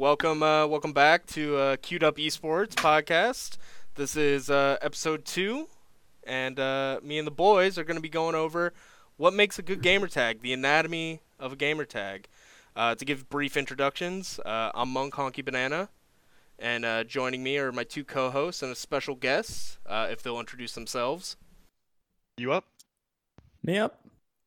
welcome, uh, welcome back to uh, Queued Up Esports podcast. This is uh, episode two, and uh, me and the boys are going to be going over what makes a good gamer tag, the anatomy of a gamer tag. Uh, to give brief introductions, uh, I'm Monk Honky Banana, and uh, joining me are my two co-hosts and a special guest, uh, if they'll introduce themselves. You up? Me up?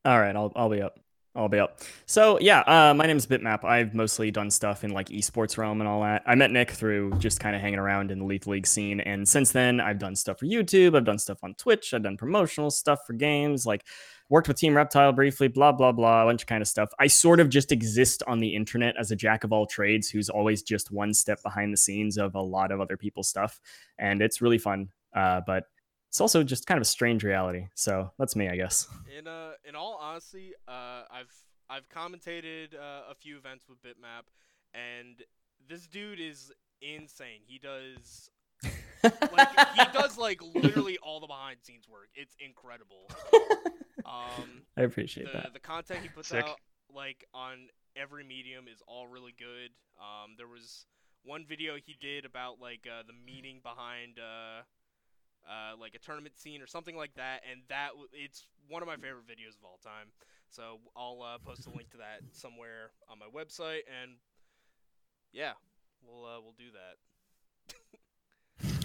All right, I'll I'll be up. I'll be up. So yeah, uh, my name is Bipmap. I've mostly done stuff in like esports realm and all that. I met Nick through just kind of hanging around in the Lethal League scene, and since then I've done stuff for YouTube. I've done stuff on Twitch. I've done promotional stuff for games, like worked with Team Reptile briefly. Blah blah blah, a bunch of kind of stuff. I sort of just exist on the internet as a jack of all trades, who's always just one step behind the scenes of a lot of other people's stuff, and it's really fun. Uh, but it's also just kind of a strange reality. So that's me, I guess. In uh, in all honesty, uh, I've I've commentated uh, a few events with Bipmap, and this dude is insane. He does like he does like literally all the behind scenes work. It's incredible. Um, I appreciate the that. the content he puts Sick. out like on every medium is all really good. Um, there was one video he did about like uh, the meaning behind uh, uh, like a tournament scene or something like that, and that w- it's one of my favorite videos of all time. So I'll uh, post a link to that somewhere on my website, and yeah, we'll uh, we'll do that.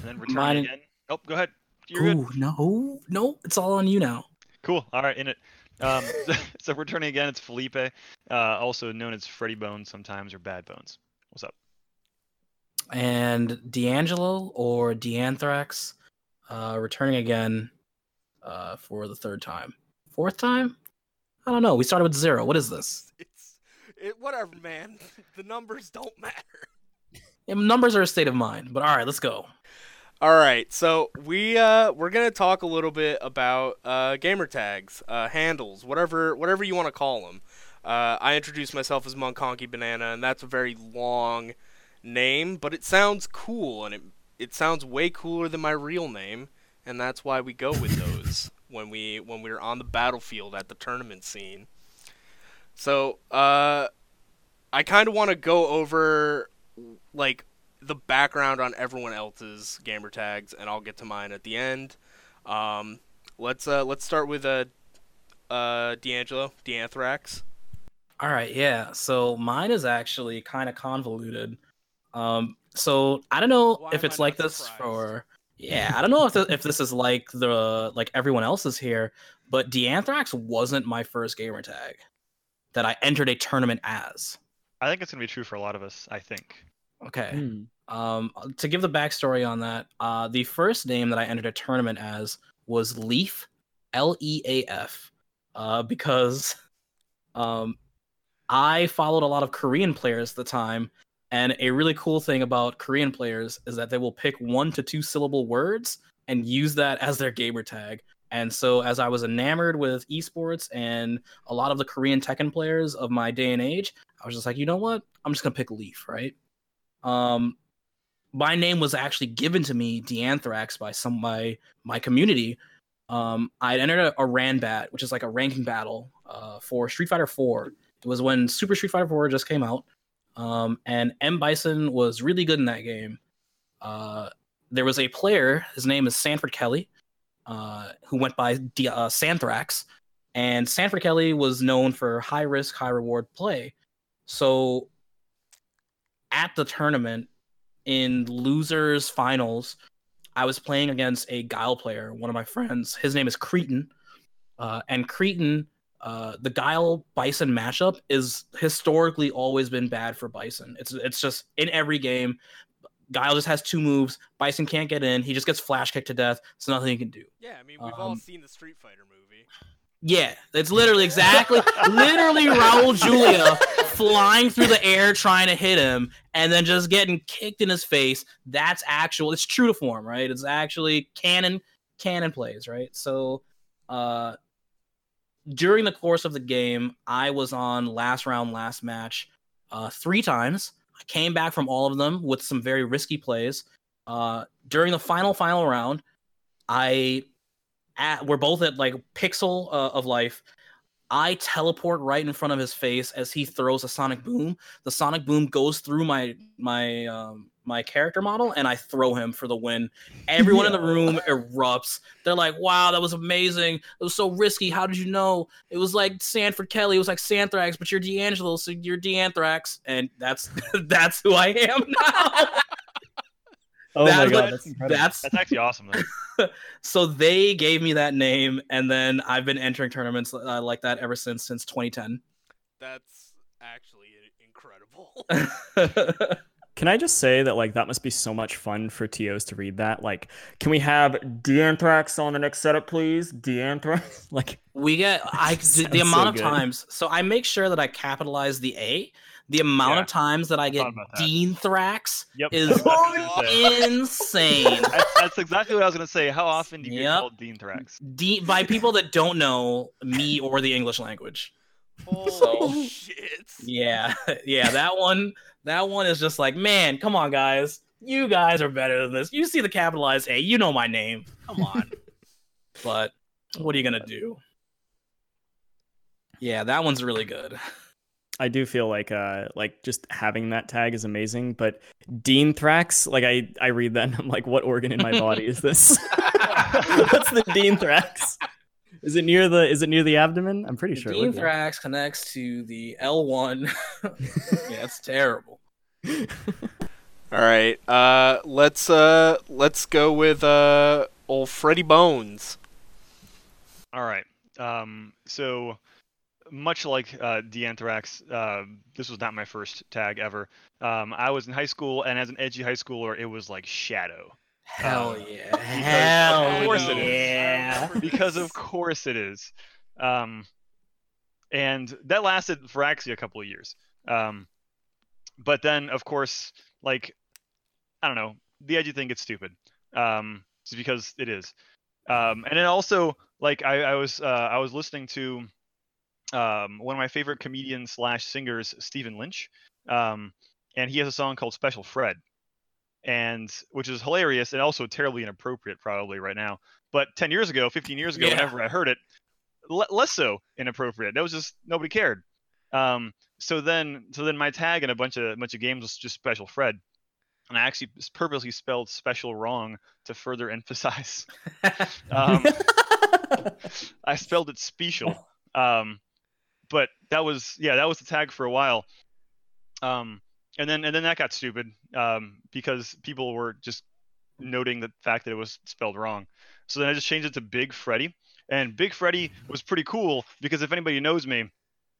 And then return Mine- again. Oh, go ahead. You're good. No, no, it's all on you now. Cool. All right, in it. Um, so, so returning again, it's Felipe, uh, also known as Freddy Bones sometimes or Bad Bones. What's up? And D'Angelo or D'Anthrax, uh, returning again, uh, for the third time, fourth time. I don't know. We started with zero. What is this? It's it whatever, man. the numbers don't matter. Numbers are a state of mind. But all right, let's go. All right, so we uh, we're gonna talk a little bit about uh, gamer tags, uh, handles, whatever whatever you want to call them. Uh, I introduced myself as Monk Honky Banana, and that's a very long name, but it sounds cool, and it it sounds way cooler than my real name, and that's why we go with those when we when we're on the battlefield at the tournament scene. So uh, I kind of want to go over like the background on everyone else's gamer tags, and I'll get to mine at the end. Um, let's uh, let's start with uh, uh, D'Angelo, D'Anthrax. All right, yeah. So mine is actually kind of convoluted. Um, so I don't know Why if it's like this surprised? for. Yeah, I don't know if th- if this is like the like everyone else's here, but D'Anthrax wasn't my first gamer tag that I entered a tournament as. I think it's gonna be true for a lot of us. I think. Okay. Hmm. Um, to give the backstory on that, uh, the first name that I entered a tournament as was Leaf, L E A F, uh, because um, I followed a lot of Korean players at the time, and a really cool thing about Korean players is that they will pick one to two syllable words and use that as their gamer tag. And so, as I was enamored with esports and a lot of the Korean Tekken players of my day and age, I was just like, you know what? I'm just gonna pick Leaf, right? Um, my name was actually given to me, D'Anthrax, by some by my community. Um, I entered a, a Ranbat, which is like a ranking battle uh, for Street Fighter 4. It was when Super Street Fighter 4 just came out, um, and M Bison was really good in that game. Uh, there was a player, his name is Sanford Kelly, uh, who went by D- uh, Santhrax, and Sanford Kelly was known for high risk, high reward play. So at the tournament in losers finals, I was playing against a Guile player, one of my friends. His name is Cretan, uh, and Cretan, uh, the Guile Bison mashup is historically always been bad for Bison. It's it's just in every game. Guile just has two moves. Bison can't get in. He just gets flash kicked to death. So nothing he can do. Yeah, I mean we've all Um, seen the Street Fighter movie. Yeah, it's literally exactly, literally Raul Julia flying through the air trying to hit him and then just getting kicked in his face. That's actual. It's true to form, right? It's actually canon, canon plays, right? So, uh, during the course of the game, I was on last round, last match, uh, three times. I came back from all of them with some very risky plays. Uh, during the final, final round, I at we're both at like pixel uh, of life I teleport right in front of his face as he throws a sonic boom. The sonic boom goes through my my um, my character model, and I throw him for the win. Everyone in the room erupts. They're like, "Wow, that was amazing! It was so risky. How did you know? It was like Sanford Kelly. It was like Santhrax, but you're D'Angelo, so you're D'Anthrax, and that's that's who I am now." Oh That my god, that's that's That's actually awesome. So they gave me that name, and then I've been entering tournaments uh, like that ever since since 2010. That's actually incredible. Can I just say that like that must be so much fun for TOs to read that? Like, can we have D'Anthrax on the next setup, please? D'Anthrax? like, we get I the, Sounds the so amount of good. times. So I make sure that I capitalize the A. The amount Yeah. of times that I get Thought about that. Dean Thrax Yep. is that's what I was gonna say. insane. That's, that's exactly what I was gonna say. How often do you Yep. get called Dean Thrax? De- by people that don't know me or the English language. Holy So- shit. Yeah, yeah, that one, that one is just like, man, come on, guys, you guys are better than this. You see the capitalized A, you know my name. Come on. but what are you gonna do? Yeah, that one's really good. I do feel like uh like just having that tag is amazing, but Dean Thrax, like I I read that and I'm like, what organ in my body is this? What's the Dean Thrax? Is it near the is it near the abdomen? I'm pretty sure. it Dean would be. Thrax connects to the L1. yeah, it's terrible. All right. Uh, let's uh, let's go with uh, old Freddy Bones. All right. Um, so much like uh, D'Anthrax, uh, this was not my first tag ever. Um, I was in high school, and as an edgy high schooler, it was like Shadow. Hell Uh, yeah. of Hell course it is. yeah. because of course it is. Um, and that lasted for actually a couple of years. Um, but then, of course, like I don't know, the edgy thing gets stupid. Um, just because it is. Um, and then also, like I, I was uh, I was listening to um, one of my favorite comedians slash singers, Stephen Lynch, um, and he has a song called Special Fred, and which is hilarious and also terribly inappropriate probably right now. But 10 years ago, 15 years ago, Yeah. whenever I heard it, le- less so inappropriate. That was just nobody cared. Um, so then, so then my tag in a bunch of bunch of games was just Special Fred, and I actually purposely spelled special wrong to further emphasize. Um, I spelled it special. Um, but that was yeah, that was the tag for a while. Um, and then and then that got stupid um, because people were just noting the fact that it was spelled wrong. So then I just changed it to Big Freddy, and Big Freddy was pretty cool because if anybody knows me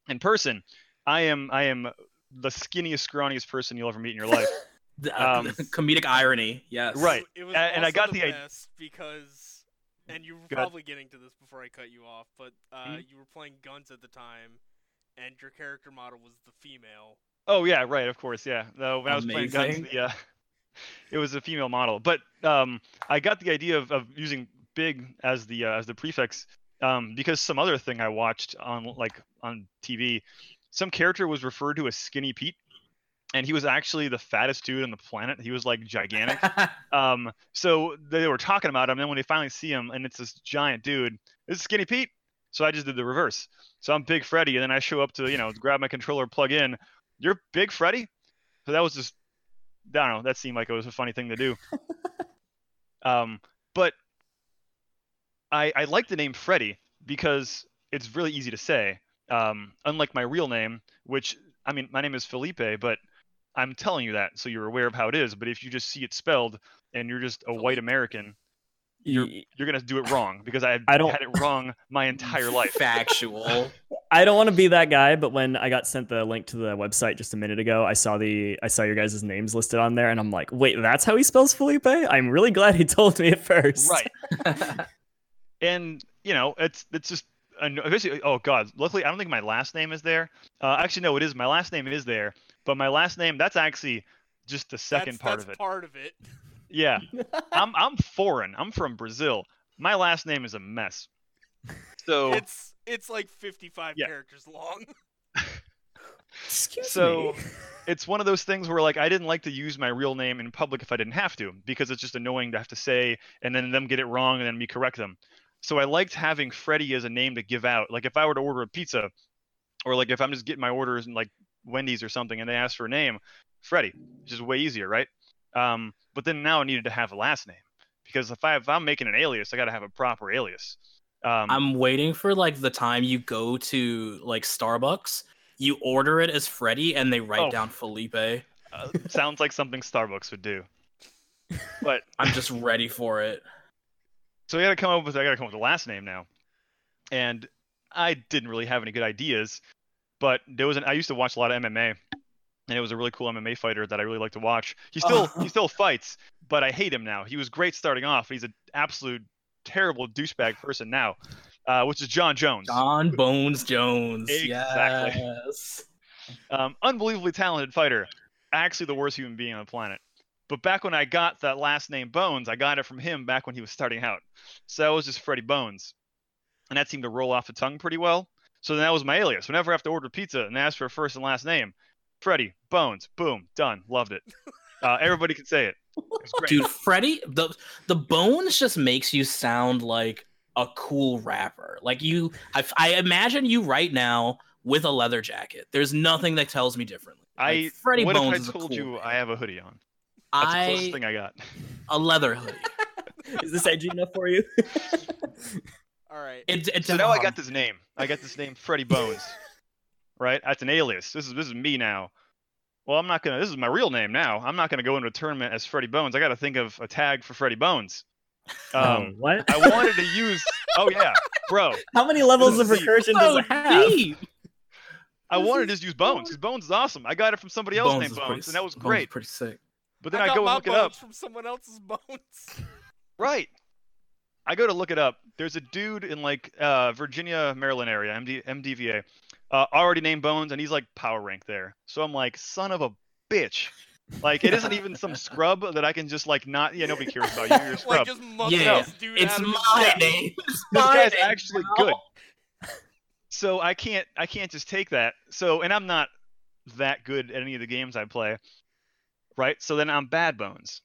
in person, I am I am the skinniest, scrawniest person you'll ever meet in your life. The- uh, Um, comedic irony. Yes. Right. It was A- and I got the the best because, and you were Go ahead. probably getting to this before I cut you off, but uh, Mhm. you were playing guns at the time, and your character model was the female. Oh yeah, right. Of course, yeah. No, when I was playing guns, Amazing. the, uh, it was a female model. But um, I got the idea of, of using big as the uh, as the prefix um, because some other thing I watched on like on TV, some character was referred to as Skinny Pete, and he was actually the fattest dude on the planet. He was like gigantic. um, so they were talking about him, and then when they finally see him, and it's this giant dude, this is Skinny Pete. So I just did the reverse. So I'm Big Freddy, and then I show up to you know grab my controller, plug in. You're Big Freddy. So that was just I don't know. That seemed like it was a funny thing to do. um, but I I like the name Freddy because it's really easy to say. Um, unlike my real name, which I mean, my name is Felipe, but I'm telling you that so you're aware of how it is. But if you just see it spelled and you're just a white American, Y- you're gonna do it wrong because I've I don't- had it wrong my entire life. Factual. I don't want to be that guy, but when I got sent the link to the website just a minute ago, I saw the I saw your guys' names listed on there, and I'm like, wait, that's how he spells Felipe? I'm really glad he told me at first. Right. and you know it's it's just an- basically oh god luckily i don't think my last name is there uh, actually no it is my last name is there but my last name that's actually just the second that's, part that's of it part of it. Yeah i'm i'm foreign i'm from brazil my last name is a mess so It's it's like 55 Yeah. characters long. Excuse So- me. it's one of those things where like I didn't like to use my real name in public if I didn't have to because it's just annoying to have to say and then them get it wrong and then me correct them. So I liked having Freddy as a name to give out. Like if I were to order a pizza, or like if I'm just getting my orders in like Wendy's or something, and they ask for a name, Freddy, which is way easier, right? Um, but then now I needed to have a last name because if I if I'm making an alias, I got to have a proper alias. Um, I'm waiting for like the time you go to like Starbucks, you order it as Freddy, and they write Oh. down Felipe. uh, sounds like something Starbucks would do. But I'm just ready for it. so I got to come up with I got to come up with a last name now, and I didn't really have any good ideas. But there was an I used to watch a lot of MMA, and it was a really cool MMA fighter that I really like to watch. He still Oh. he still fights, but I hate him now. He was great starting off. He's an absolute terrible douchebag person now, uh, which is Jon Jones. Jon Bones Jones. Exactly. Yes. Um, unbelievably talented fighter. Actually, the worst human being on the planet. But back when I got that last name Bones, I got it from him back when he was starting out. So that was just Freddie Bones. And that seemed to roll off the tongue pretty well. So then that was my alias. Whenever I have to order pizza and ask for a first and last name, Freddie Bones, boom, done. Loved it. Uh, everybody can say it. It's great. Dude, Freddy, the the Bones just makes you sound like a cool rapper. Like you, I, I imagine you right now with a leather jacket. There's nothing that tells me differently. Like, I Freddie what Bones if is I a told cool you man. I have a hoodie on? That's the closest I thing I got. a leather hoodie. Is this edgy enough for you? All right. It, it's So now I got this name. I got this name, Freddie Bones. Right? That's an alias. This is this is me now. Well, I'm not gonna. This is my real name now. I'm not gonna go into a tournament as Freddie Bones. I got to think of a tag for Freddie Bones. Oh, Um, what? I wanted to use. Oh yeah, bro. How many levels of This is recursion does so it have? deep. I wanted to just use Bones because Bones is awesome. I got it from somebody else Bones named Bones, pretty- and that was Bones is great. pretty sick. But then I I, go and look it up. from someone else's bones. Right. I go to look it up. There's a dude in like uh, Virginia, Maryland area, MD, MDVA, uh, already named Bones, and he's like power rank there. So I'm like, son of a bitch. Like it isn't even some scrub that I can just like not. Yeah, nobody cares about you. You're a like scrub. just Yeah, this dude It's out his my name. It's This my guy's name actually now. good. So I can't I can't just take that. So and I'm not that good at any of the games I play. Right? So then I'm bad bones.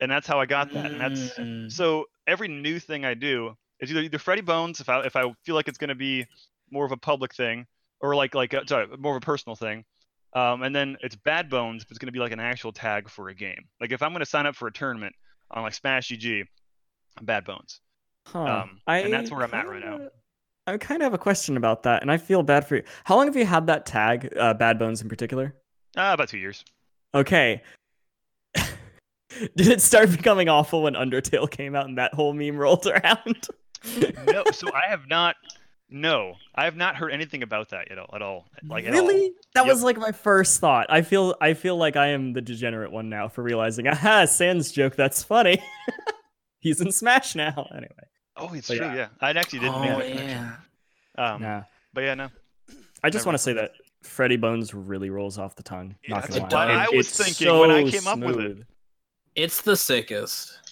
And that's how I got that. And that's Mm. so every new thing I do is either either Freddy Bones if I if I feel like it's going to be more of a public thing or like like uh, sorry more of a personal thing, um, and then it's Bad Bones if it's going to be like an actual tag for a game. Like if I'm going to sign up for a tournament on like Smash GG, I'm Bad Bones. Huh. Um, and that's where I'm at right now. I kind of have a question about that, and I feel bad for you. How long have you had that tag, uh, Bad Bones in particular? Uh, about two years. Okay. Did it start becoming awful when Undertale came out and that whole meme rolled around? No, so I have not. No, I have not heard anything about that at all. At all. Like at all. really? That Yep. was like my first thought. I feel I feel like I am the degenerate one now for realizing, aha, Sans joke, that's funny. He's in Smash now. Anyway. Oh, it's But true. yeah. Yeah, I actually didn't make Oh that connection. yeah. Um, Nah. but yeah, no. I just want to say that Freddy Bones really rolls off the tongue. Yeah, Not that's gonna what lie. I was it's thinking when I so came up with it. It's the sickest.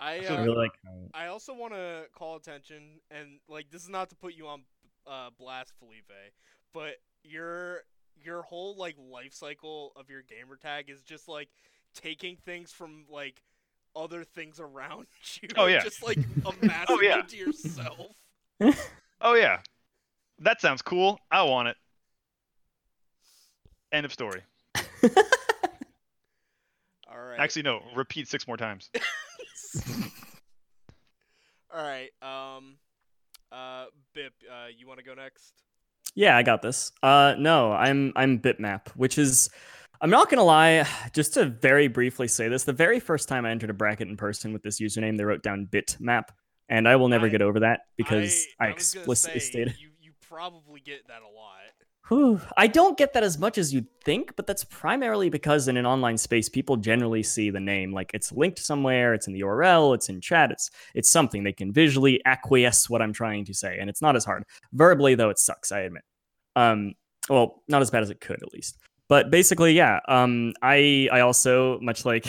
I I uh, really like I also want to call attention, and like this is not to put you on uh, blast, Felipe, but your your whole like life cycle of your gamer tag is just like taking things from like other things around you. Oh, yeah. just like amassing Oh, yeah. to yourself. Oh yeah, that sounds cool. I want it. End of story. All right. Actually, no. Repeat six more times. All right. Um. Uh. Bip. Uh. You want to go next? Yeah, I got this. Uh no, I'm I'm Bipmap, which is I'm not gonna lie, just to very briefly say this, the very first time I entered a bracket in person with this username, they wrote down Bitmap, and I will never I- get over that because I, I gonna explicitly stated. you probably get that a lot. Whew. I don't get that as much as you'd think, but that's primarily because in an online space, people generally see the name like it's linked somewhere, it's in the URL, it's in chat, it's it's something they can visually acquiesce what I'm trying to say, and it's not as hard. Verbally, though, it sucks. I admit. Um, well, not as bad as it could, at least. But basically, yeah. Um, I I also much like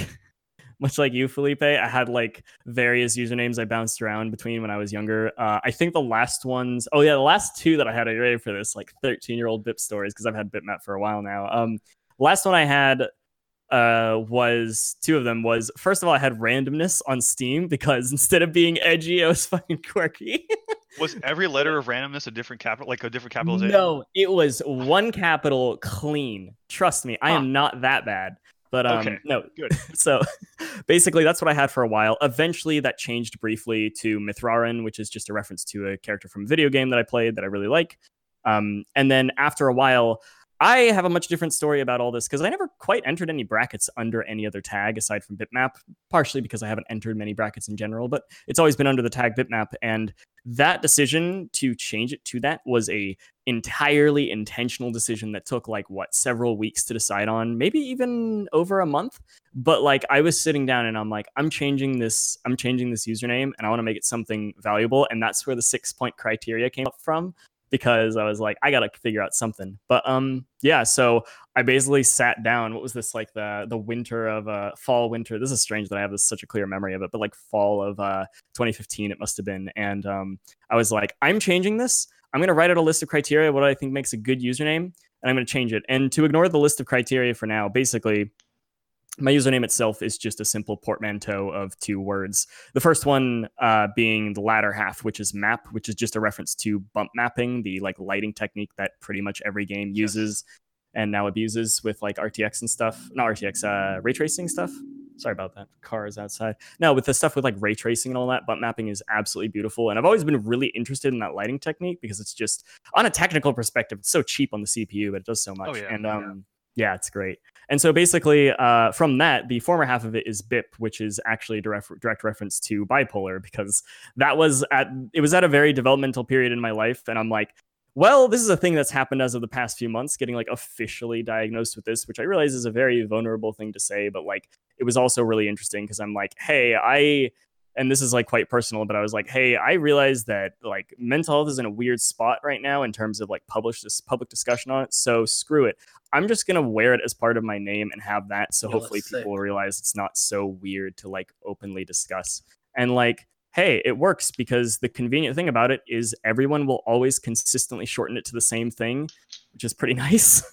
much like you, Felipe. I had like various usernames I bounced around between when I was younger. Uh, I think the last ones, oh yeah, the last two that I had, you ready for this? Like 13 year old Bip stories because I've had Bipmap for a while now. Um, last one I had, uh, was two of them was first of all I had randomness on Steam because instead of being edgy, I was fucking quirky. Was every letter of randomness a different capital, like a different capitalization? no, it was one capital clean. Trust me, I Huh. am not that bad. But um, Okay, no, good. so basically, that's what I had for a while. Eventually, that changed briefly to Mithrarin, which is just a reference to a character from a video game that I played that I really like. Um, and then after a while, I have a much different story about all this because I never quite entered any brackets under any other tag aside from bipmap, partially because I haven't entered many brackets in general, but it's always been under the tag bipmap. And that decision to change it to that was a entirely intentional decision that took like what several weeks to decide on, maybe even over a month. But like I was sitting down and I'm like, I'm changing this, I'm changing this username and I want to make it something valuable. And that's where the six point criteria came up from because I was like, I gotta figure out something. But um, yeah. So I basically sat down. What was this like the the winter of uh fall winter? This is strange that I have this such a clear memory of it, but like fall of uh 2015 it must have been. And um, I was like, I'm changing this. I'm gonna write out a list of criteria what I think makes a good username, and I'm gonna change it. And to ignore the list of criteria for now, basically. My username itself is just a simple portmanteau of two words. The first one uh, being the latter half, which is map, which is just a reference to bump mapping, the like lighting technique that pretty much every game Yes. uses and now abuses with like RTX and stuff. Not RTX, uh, ray tracing stuff. Sorry about that. Cars outside. now with the stuff with like ray tracing and all that, bump mapping is absolutely beautiful. And I've always been really interested in that lighting technique because it's just on a technical perspective, it's so cheap on the CPU, but it does so much. Oh, yeah, and yeah. um, yeah, it's great. And so basically, uh, from that, the former half of it is BIP, which is actually a direct, direct reference to bipolar because that was at it was at a very developmental period in my life, and I'm like, well, this is a thing that's happened as of the past few months, getting like officially diagnosed with this, which I realize is a very vulnerable thing to say, but like it was also really interesting because I'm like, hey, I and this is like quite personal, but I was like, hey, I realize that like mental health is in a weird spot right now in terms of like publish this public discussion on it. So screw it. I'm just gonna wear it as part of my name and have that. So Yo, hopefully that's sick. people realize it's not so weird to like openly discuss. And like, hey, it works because the convenient thing about it is everyone will always consistently shorten it to the same thing, which is pretty nice.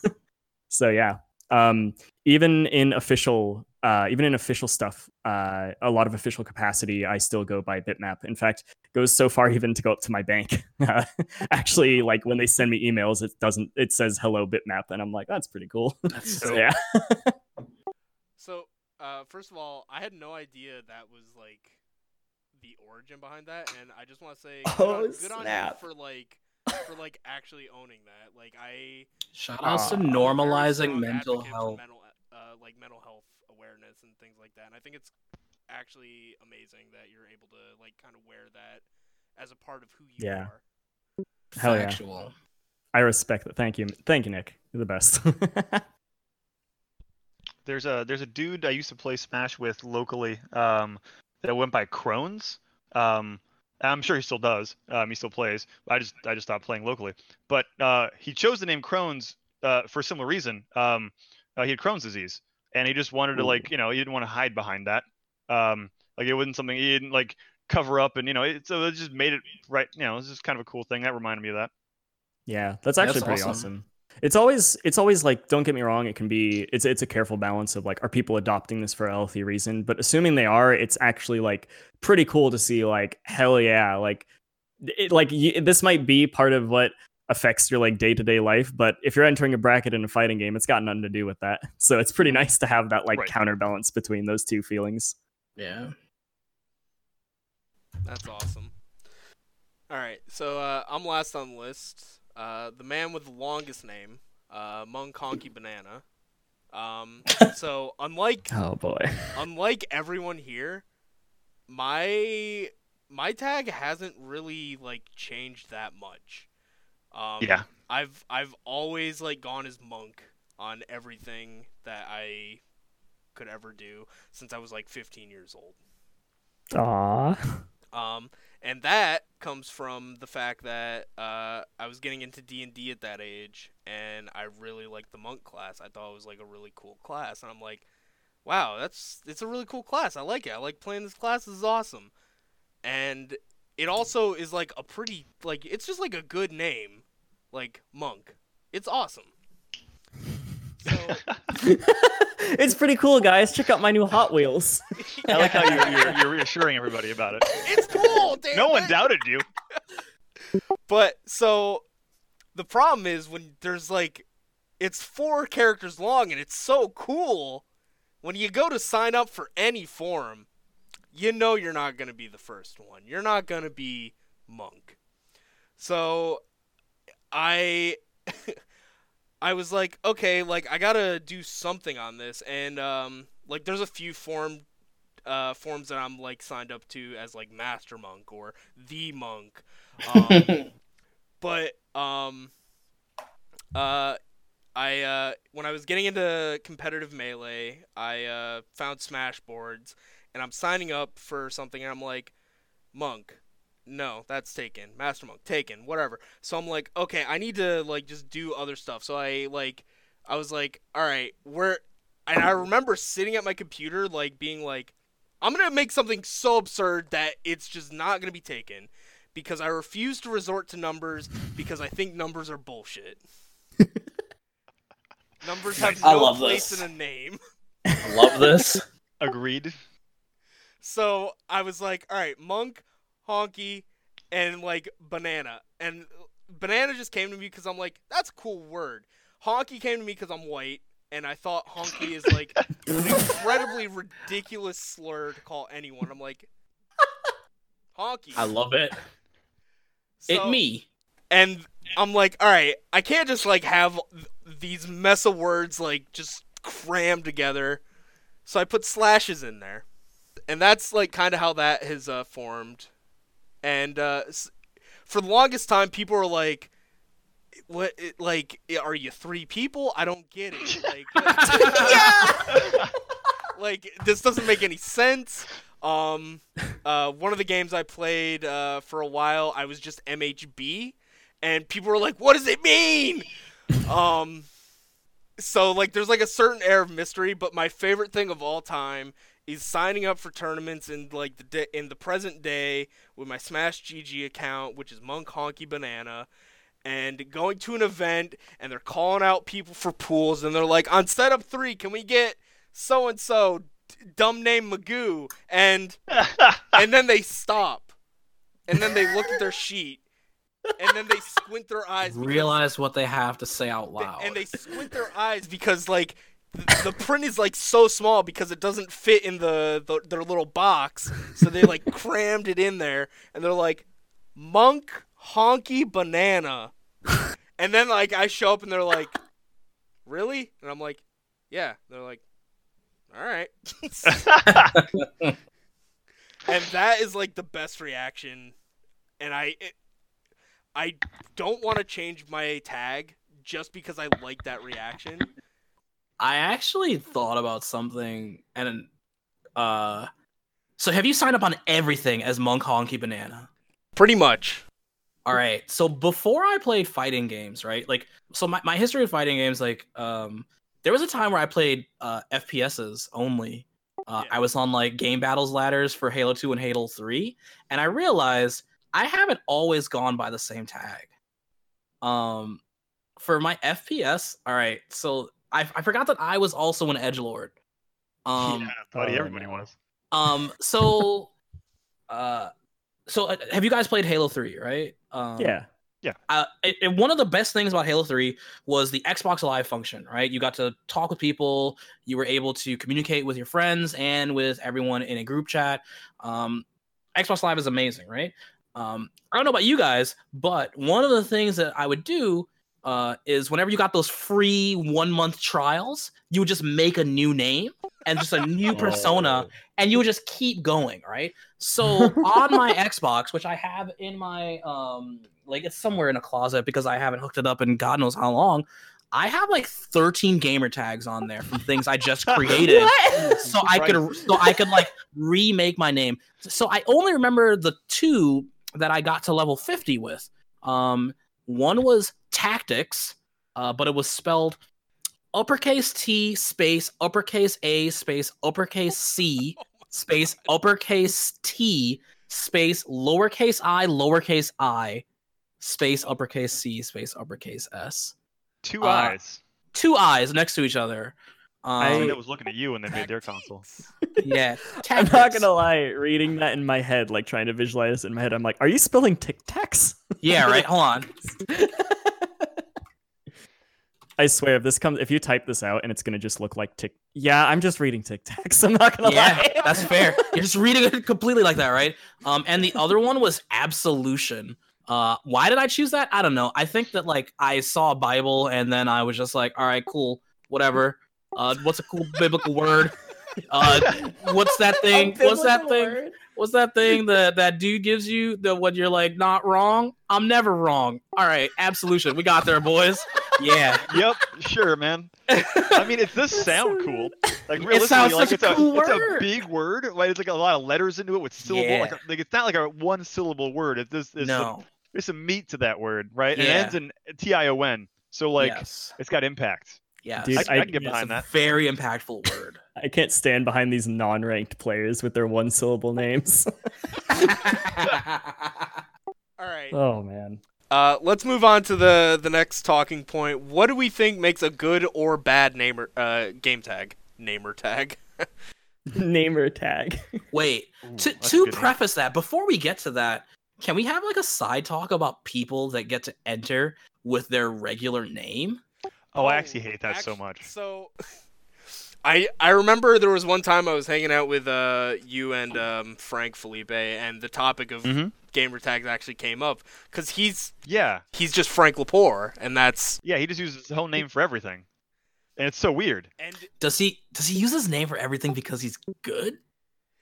so yeah. Um, even in official uh, even in official stuff, uh, a lot of official capacity, I still go by bipmap. In fact, goes so far even to go up to my bank. Uh, actually, like when they send me emails, it doesn't. It says hello bipmap, and I'm like, that's pretty cool. That's so yeah, So, uh, first of all, I had no idea that was like the origin behind that, and I just want to say, good, Oh, on, good on you for like for like actually owning that. Like I Shout out to Aw. I'm a very normalizing mental health. mental, uh, like mental health awareness and things like that. And I think it's actually amazing that you're able to like kind of wear that as a part of who you Yeah. are. Hell yeah. Factual. I respect that. Thank you, thank you, Nick. You're the best. There's a there's a dude I used to play Smash with locally um, that went by Crones. Um, I'm sure he still does. Um, he still plays. I just I just stopped playing locally. But uh, he chose the name Crohn's uh, for a similar reason. Um, uh, he had Crohn's disease, and he just wanted to like you know he didn't want to hide behind that. Um, like it wasn't something he didn't like cover up, and you know it, so it just made it right. You know, it's just kind of a cool thing that reminded me of that. Yeah, that's That's actually pretty awesome. awesome. It's always it's always like don't get me wrong, it can be it's it's a careful balance of like are people adopting this for a healthy reason, but assuming they are, it's actually like pretty cool to see like hell yeah, like it like y- this might be part of what affects your like day-to-day life, but if you're entering a bracket in a fighting game, it's got nothing to do with that. So it's pretty nice to have that like Right. counterbalance between those two feelings. Yeah. That's awesome. All right, so uh, I'm last on the list. Uh, the man with the longest name, uh, Monk Honky Banana. Um, so unlike Oh boy. unlike everyone here, my my tag hasn't really like changed that much. Um, Yeah. I've I've always like gone as monk on everything that I could ever do since I was like 15 years old. Aw. Um, and that comes from the fact that uh, I was getting into D and D at that age, and I really liked the monk class. I thought it was like a really cool class, and I'm like, wow, that's it's a really cool class. I like it. I like playing this class. This is awesome, and it also is like a pretty like it's just like a good name, like monk. It's awesome. So it's pretty cool, guys. Check out my new Hot Wheels. I like how you're, you're, you're reassuring everybody about it. it's cool. Damn No one doubted you. But so the problem is when there's like it's four characters long and it's so cool. When you go to sign up for any forum, you know you're not going to be the first one. You're not going to be Monk. So I I was like, okay, like I got to do something on this and um like there's a few forum uh forums that I'm like signed up to as like Master Monk or the Monk. Um, but um uh I uh when I was getting into competitive melee, I uh found Smash boards and I'm signing up for something and I'm like Monk. No, that's taken. Master Monk taken, whatever. So I'm like, okay, I need to like just do other stuff. So I like I was like, all right, where and I remember sitting at my computer like being like I'm going to make something so absurd that it's just not going to be taken because I refuse to resort to numbers because I think numbers are bullshit. numbers have I no love place this. in a name. I love this. Agreed. So I was like, all right, monk, honky, and like banana. And banana just came to me because I'm like, that's a cool word. Honky came to me because I'm white, and I thought honky is like an incredibly ridiculous slur to call anyone. I'm like, honky. I love it. So- it me. and I'm like, all right, I can't just like have these mess of words like just crammed together. So I put slashes in there, and that's like kind of how that has uh, formed. And uh, for the longest time, people were like, "What? it- Like, are you three people? I don't get it. Like, like this doesn't make any sense." Um, uh, one of the games I played uh, for a while, I was just MHB, and people were like, "What does it mean?" um, so like, there's like a certain air of mystery, but my favorite thing of all time is signing up for tournaments in like the da- in the present day with my Smash GG account, which is Monk Honky Banana. And going to an event, and they're calling out people for pools, and they're like, "On setup three, can we get so and so, dumb name Magoo?" And and then they stop, and then they look at their sheet, and then they squint their eyes. because- Realize what they have to say out they- loud. and they squint their eyes because like th- the print is like so small because it doesn't fit in the, the their little box, so they like crammed it in there, and they're like, "Monk honky banana," and then like I show up and they're like, "Really?" And I'm like, "Yeah." They're like, "All right." and that is like the best reaction and i it, i don't want to change my tag just because i like that reaction I actually thought about something, and uh, so have you signed up on everything as Monk Honky Banana? pretty much All right. So before I played fighting games, right? Like, so my, my history of fighting games, like, um, there was a time where I played uh, FPSs only. Uh, Yeah. I was on like game battles ladders for Halo 2 and Halo 3, and I realized I haven't always gone by the same tag. Um, for my FPS, all right. So I, I forgot that I was also an edge lord. Um, yeah, buddy, oh, everybody no. was. um. So, uh, so uh, have you guys played Halo Three? Right. Um, yeah. Uh, it, it- one of the best things about Halo Three was the Xbox Live function. Right. You got to talk with people. You were able to communicate with your friends and with everyone in a group chat. Um, Xbox Live is amazing. Right. Um, I don't know about you guys, but one of the things that I would do uh, is whenever you got those free one month trials, you would just make a new name and just a new persona Oh. and you would just keep going, right? So on my Xbox, which I have in my um like it's somewhere in a closet because I haven't hooked it up in God knows how long. I have like 13 gamer tags on there from things I just created. So I could so I could like remake my name. So I only remember the two that I got to level 50 with. Um one was tactics, uh, but it was spelled uppercase T space uppercase A space uppercase C space uppercase T space lowercase i lowercase i space uppercase C space uppercase S. Two Uh, eyes. two eyes next to each other. Um, I- Somebody that was looking at you when they made their console. yeah, I'm not gonna lie, reading that in my head, like trying to visualize it in my head, I'm like, are you spelling Tic Tacs? Yeah, right. Hold on. I swear, if this comes, if you type this out and it's gonna just look like Tic. Yeah, I'm just reading Tic Tacs. I'm not gonna Yeah, lie. that's fair. You're just reading it completely like that, right? Um, and the other one was absolution. Uh, why did I choose that? I don't know. I think that like I saw a Bible and then I was just like, all right, cool, whatever. Uh, what's a cool biblical word? Uh, what's that thing? What's that thing? What's that thing that that dude gives you? The when you're like not wrong? I'm never wrong. All right, absolution. We got there, boys. Yeah. yep, sure, man. I mean, it does sound cool. Like realistically, sounds like such it's a cool it's a big word. Right? It's like a lot of letters into it with syllable. Like, Yeah. like it's not like a one syllable word. It's this. It's no. there's some meat to that word, right? Yeah. it ends in T I O N. So like, yes. it's got impact. Yeah, Dude, I, I- I can get It's behind a that. very impactful word. I can't stand behind these non-ranked players with their one-syllable names. All right. oh man. Uh, let's move on to the the next talking point. What do we think makes a good or bad namer uh, game tag? Namer tag. Namer tag. Wait, Ooh, to to good name. preface that, before we get to that, can we have like a side talk about people that get to enter with their regular name? Oh, I actually hate that so much. So, I I remember there was one time I was hanging out with uh you and um, Frank Felipe, and the topic of Mhm. Gamer tags actually came up because he's Yeah, he's just Frank Lepore, and that's yeah. He just uses his whole name for everything, and it's so weird. and Does he does he use his name for everything because he's good?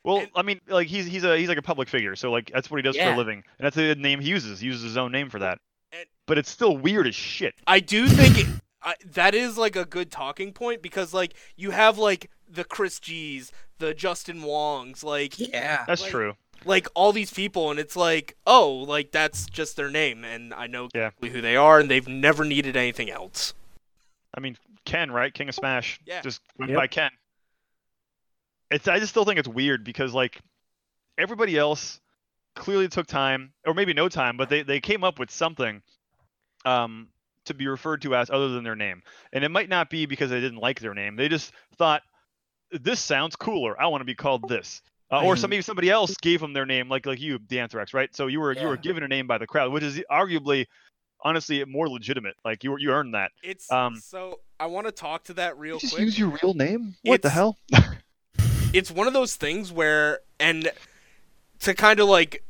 Well, And- I mean, like he's he's a he's like a public figure, so like that's what he does for a living, and that's the name he uses. He uses his own name for that. And- But it's still weird as shit. I do think it, I, that is like a good talking point because like you have like the Chris G's, the Justin Wongs, like Yeah. That's Like- true. Like all these people, and it's like oh, like that's just their name, and I know Yeah. exactly who they are, and they've never needed anything else. I mean, Ken, right? King of Smash. Yeah. Just went Yep. by Ken. It's I just still think it's weird because like everybody else clearly took time, or maybe no time, but they they came up with something um to be referred to as other than their name. And it might not be because they didn't like their name. They just thought this sounds cooler. I want to be called this. Uh, or some maybe somebody else gave them their name, like like you, D'Anthrax, right? So you were you were given a name by the crowd, which is arguably, honestly, more legitimate. Like you were- you earned that. It's Um, so I want to talk to that real just quick. use your real name? What the hell? it's one of those things where and to kind of like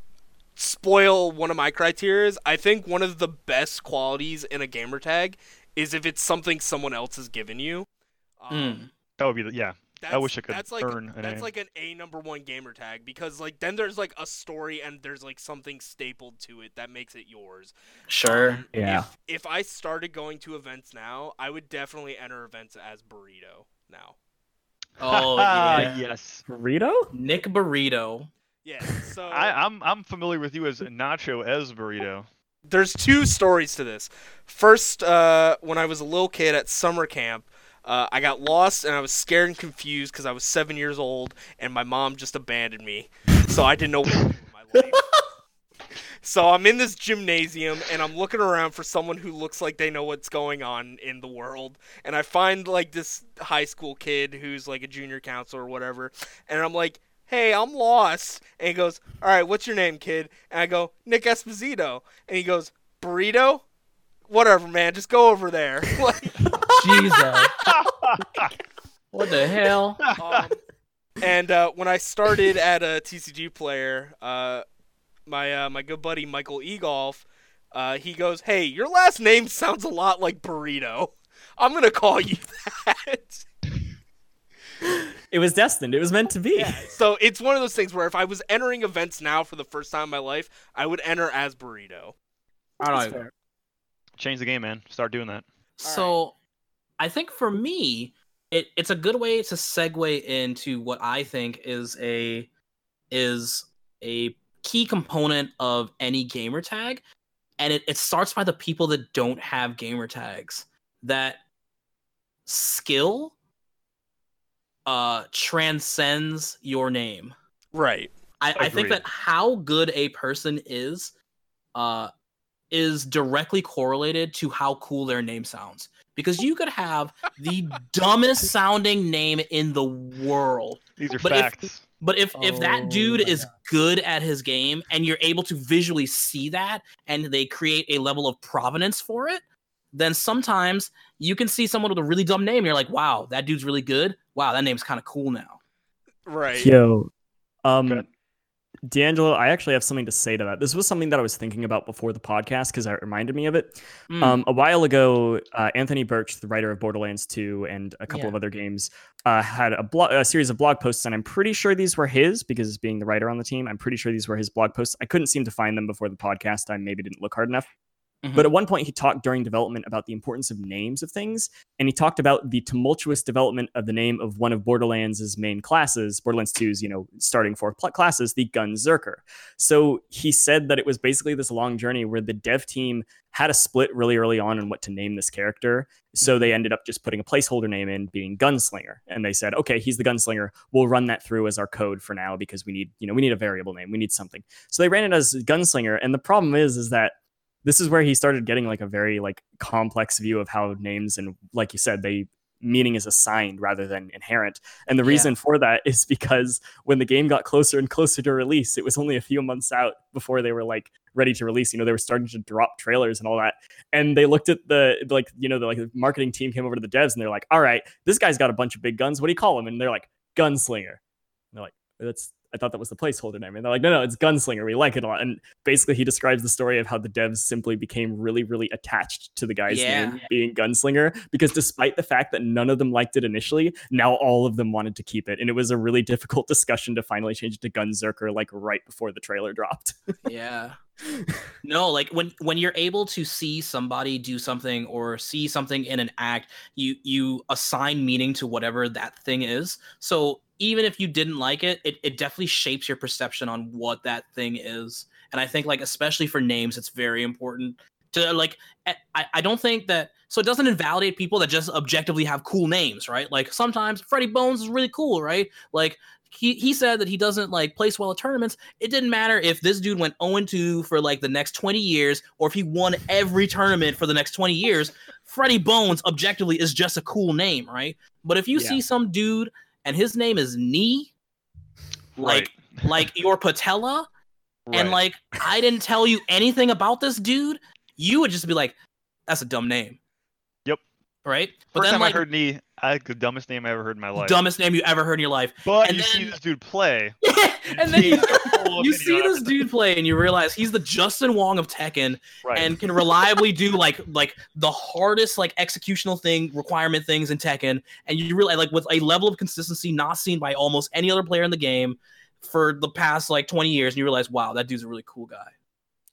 spoil one of my criterias i think one of the best qualities in a gamer tag is if it's something someone else has given you um, Mm. That would be the yeah. That's, wish I could that's like earn a that's name. like an a number one gamer tag because like then there's like a story and there's like something stapled to it that makes it yours Sure. Um, Yeah. if, if i started going to events now i would definitely enter events as burrito now Oh yeah. yes. Burrito? Nick Burrito. yeah so I, I'm I'm familiar with you as Nacho as Burrito. there's two stories to this. First, uh, when I was a little kid at summer camp, uh, I got lost and I was scared and confused because I was seven years old and my mom just abandoned me, so I didn't know what to do with my life. So I'm in this gymnasium and I'm looking around for someone who looks like they know what's going on in the world. And I find like this high school kid who's like a junior counselor or whatever. And I'm like, hey, I'm lost. And he goes, all right, what's your name, kid? And I go, Nick Esposito. And he goes, burrito? Whatever, man. Just go over there. like, Jesus. what the hell? um, and uh, when I started at a TCG player, uh, my uh, my good buddy Michael Egolf, uh, he goes, "Hey, your last name sounds a lot like burrito. I'm gonna call you that." It was destined. It was meant to be. yeah. So it's one of those things where if I was entering events now for the first time in my life, I would enter as burrito. I don't know. Change the game, man. Start doing that. So I think for me, it, it's a good way to segue into what I think is a is a key component of any gamer tag. And it, it starts by the people that don't have gamer tags. That skill uh transcends your name. Right. I, I think that how good a person is uh is directly correlated to how cool their name sounds because you could have the dumbest sounding name in the world. These are But if- But if if Oh that dude is God. good at his game and you're able to visually see that and they create a level of provenance for it, then sometimes you can see someone with a really dumb name and you're like, "Wow, that dude's really good. Wow, that name's kind of cool now." Right. Yo, um, Good. D'Angelo, I actually have something to say to that. This was something that I was thinking about before the podcast because it reminded me of it. Mm, Um, a while ago, uh, Anthony Burch, the writer of Borderlands 2 and a couple Yeah. of other games, uh, had a, blog, a series of blog posts, and I'm pretty sure these were his because being the writer on the team, I'm pretty sure these were his blog posts. I couldn't seem to find them before the podcast. I maybe didn't look hard enough. Mhm. But at one point, he talked during development about the importance of names of things, and he talked about the tumultuous development of the name of one of Borderlands' main classes, Borderlands 2's, you know, starting four pl- classes, the Gunzerker. So he said that it was basically this long journey where the dev team had a split really early on on what to name this character. So they ended up just putting a placeholder name in being Gunslinger. And they said, okay, he's the Gunslinger. We'll run that through as our code for now because we need, you know, we need a variable name. We need something. So they ran it as Gunslinger. And the problem is, is that this is where he started getting like a very like complex view of how names and like you said they meaning is assigned rather than inherent. And the Yeah. reason for that is because when the game got closer and closer to release it was only a few months out before they were like ready to release. You know they were starting to drop trailers and all that. And they looked at the like you know the like the marketing team came over to the devs and they're like all right this guy's got a bunch of big guns. What do you call him? And they're like gunslinger. And they're like that's I thought that was the placeholder name. And they're like, no, no, it's Gunslinger. We like it a lot. And basically, he describes the story of how the devs simply became really, really attached to the guy's Yeah. name being Gunslinger because despite the fact that none of them liked it initially, now all of them wanted to keep it. And it was a really difficult discussion to finally change it to Gunzerker like right before the trailer dropped. yeah. No, like when when you're able to see somebody do something or see something in an act, you you assign meaning to whatever that thing is. So even if you didn't like it, it, it definitely shapes your perception on what that thing is. And I think like especially for names, it's very important to like I, I don't think that so it doesn't invalidate people that just objectively have cool names, right? Like sometimes Freddie Bones is really cool, right? Like he, he said that he doesn't like place well at tournaments. It didn't matter if this dude went 0 2 for like the next 20 years or if he won every tournament for the next 20 years. Freddie Bones objectively is just a cool name, right? But if you Yeah. see some dude and his name is Knee, like like your patella, and like I didn't tell you anything about this dude, you would just be like, that's a dumb name. Yep. Right? First time I heard knee, I the dumbest name I ever heard in my life. dumbest name you ever heard in your life. But and you see this dude play. and then you, Change your whole you see this dude play and you realize he's the Justin Wong of Tekken Right. and can reliably do like like the hardest like executional thing requirement things in Tekken and you realize like with a level of consistency not seen by almost any other player in the game for the past like 20 years and you realize wow that dude's a really cool guy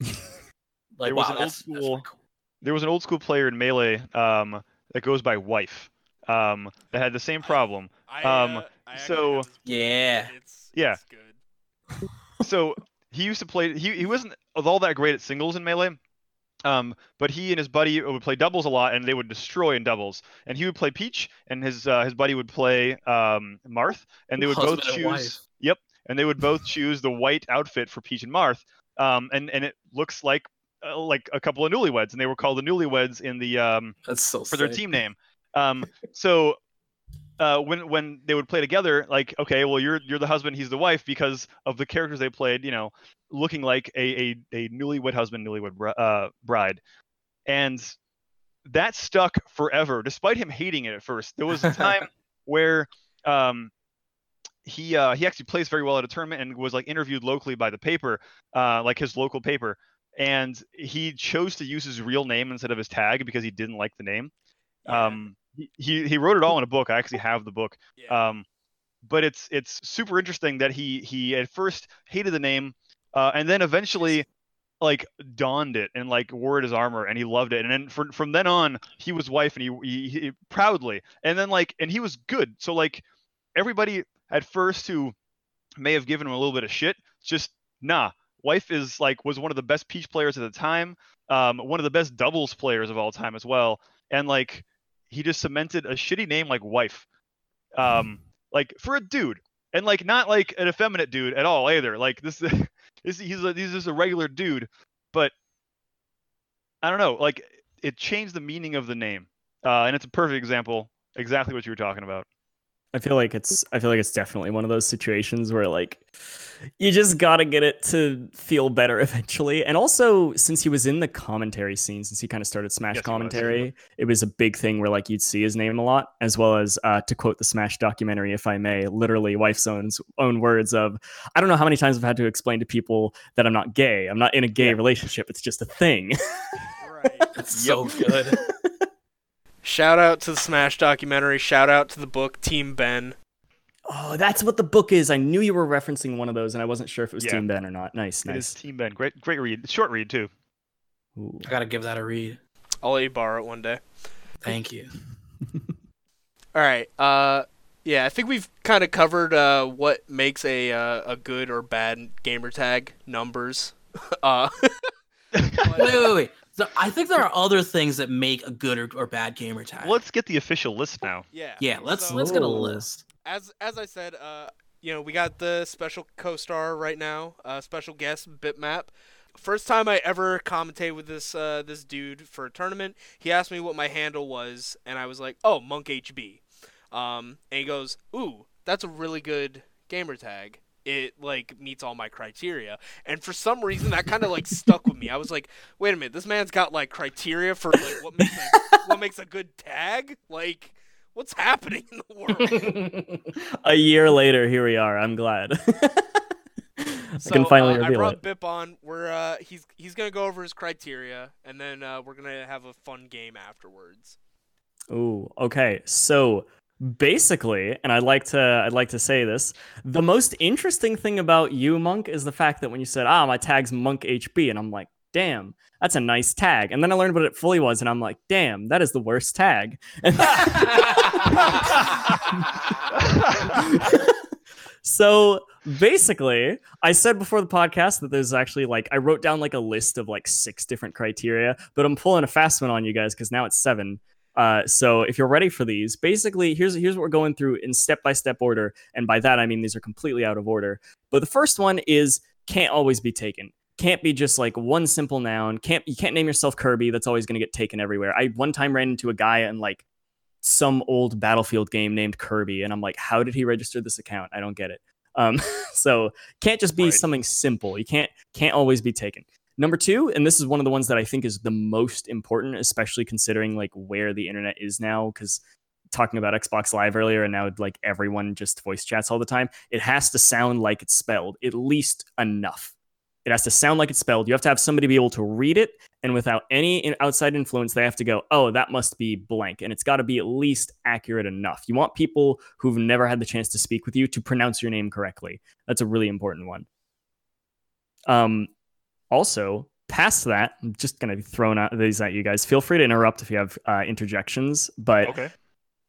like There was wow an old that's, that's really school- cool. there was an old school player in Melee um, that goes by Wife um, that had the same problem. I, Um, uh, I so- have this book. Yeah. It's, Yeah. it's good. so he used to play. He he wasn't all that great at singles in melee. Um, but he and his buddy would play doubles a lot, and they would destroy in doubles. And he would play Peach, and his uh, his buddy would play um, Marth, and they would both Husband and wife. choose. Yep, and they would both choose the white outfit for Peach and Marth. Um, and and it looks like uh, like a couple of newlyweds, and they were called the newlyweds in the um that's so for their team name. Um, so uh, when when they would play together, like okay, well you're you're the husband, he's the wife because of the characters they played, you know, looking like a a, a newlywed husband, newlywed bri- uh, bride, and that stuck forever, despite him hating it at first. There was a time where um, he uh, he actually plays very well at a tournament and was like interviewed locally by the paper, uh, like his local paper, and he chose to use his real name instead of his tag because he didn't like the name. Yeah. Um, he- he wrote it all in a book. I actually have the book. yeah. Um, but it's it's super interesting that he he at first hated the name, uh, and then eventually like donned it and like wore it as armor and he loved it and then from from then on he was wife and he, he, he proudly and then like and he was good so like everybody at first who may have given him a little bit of shit just nah wife is like was one of the best peach players at the time um one of the best doubles players of all time as well and like he just cemented a shitty name like wife. Um like for a dude. And like not like an effeminate dude at all either. Like this this he's a, he's just a regular dude. But i don't know. Like it changed the meaning of the name. Uh, and it's a perfect example, exactly what you were talking about. I feel like it's I feel like it's definitely one of those situations where like you just gotta get it to feel better eventually. And also since he was in the commentary scene, since he kind of started Smash Yes, he was. commentary, it was a big thing where like you'd see his name a lot, as well as uh, to quote the Smash documentary, if I may, literally wife's own own words of I don't know how many times I've had to explain to people that I'm not gay. I'm not in a gay Yeah. relationship. It's just a thing. Right. So good. Shout out to the Smash documentary. Shout out to the book Team Ben. oh, that's what the book is. I knew you were referencing one of those, and I wasn't sure if it was Yeah. Team Ben or not. Nice, It is nice. Team Ben. Great, great read. Short read too. Ooh. I gotta give that a read. I'll let you borrow it one day. Thank you. All right. Uh, yeah, I think we've kind of covered uh, what makes a uh, a good or bad gamer tag numbers. uh, Wait, wait, wait. So I think there are other things that make a good or, or bad gamer tag. Let's get the official list now. yeah. Yeah, let's So- let's get a list. as as I said, uh, you know, we got the special co-star right now, uh, special guest Bipmap. First time I ever commentated with this uh, this dude for a tournament, he asked me what my handle was, and I was like, "Oh, Monk HB." Um, and he goes, "Ooh, that's a really good gamer tag. It like meets all my criteria." And for some reason, that kind of like stuck with me. I was like, "Wait a minute, this man's got like criteria for like what makes a, what makes a good tag? Like, what's happening in the world?" a year later, here we are. I'm glad. I So, can finally uh, I brought it. Bip on. We're uh, he's he's gonna go over his criteria, and then uh, we're gonna have a fun game afterwards. Ooh, okay. So basically, and I'd like to I'd like to say this, the most interesting thing about you, Monk, is the fact that when you said, "Ah, my tag's Monk HB," and I'm like, "Damn, that's a nice tag." And then I learned what it fully was, and I'm like, "Damn, that is the worst tag." so basically i said before the podcast that there's actually like i wrote down like a list of like six different criteria but i'm pulling a fast one on you guys because now it's seven uh, so if you're ready for these basically here's here's what we're going through in step-by-step order and by that i mean these are completely out of order. But the first one is can't always be taken. Can't be just like one simple noun. Can't you can't name yourself kirby. That's always going to get taken everywhere. I one time ran into a guy and like some old battlefield game named kirby and i'm like how did he register this account? I don't get it. Um, so can't just be Right. something simple. You can't can't always be taken. Number two, and this is one of the ones that I think is the most important, especially considering like where the internet is now, because talking about Xbox Live earlier, and now like everyone just voice chats all the time. It has to sound like it's spelled, at least enough. It has to sound like it's spelled. You have to have somebody be able to read it, and without any outside influence, they have to go, "Oh, that must be blank," and it's got to be at least accurate enough. You want people who've never had the chance to speak with you to pronounce your name correctly. That's a really important one. Um, also, past that, I'm just gonna be throwing out these at you guys. Feel free to interrupt if you have uh, interjections, but okay.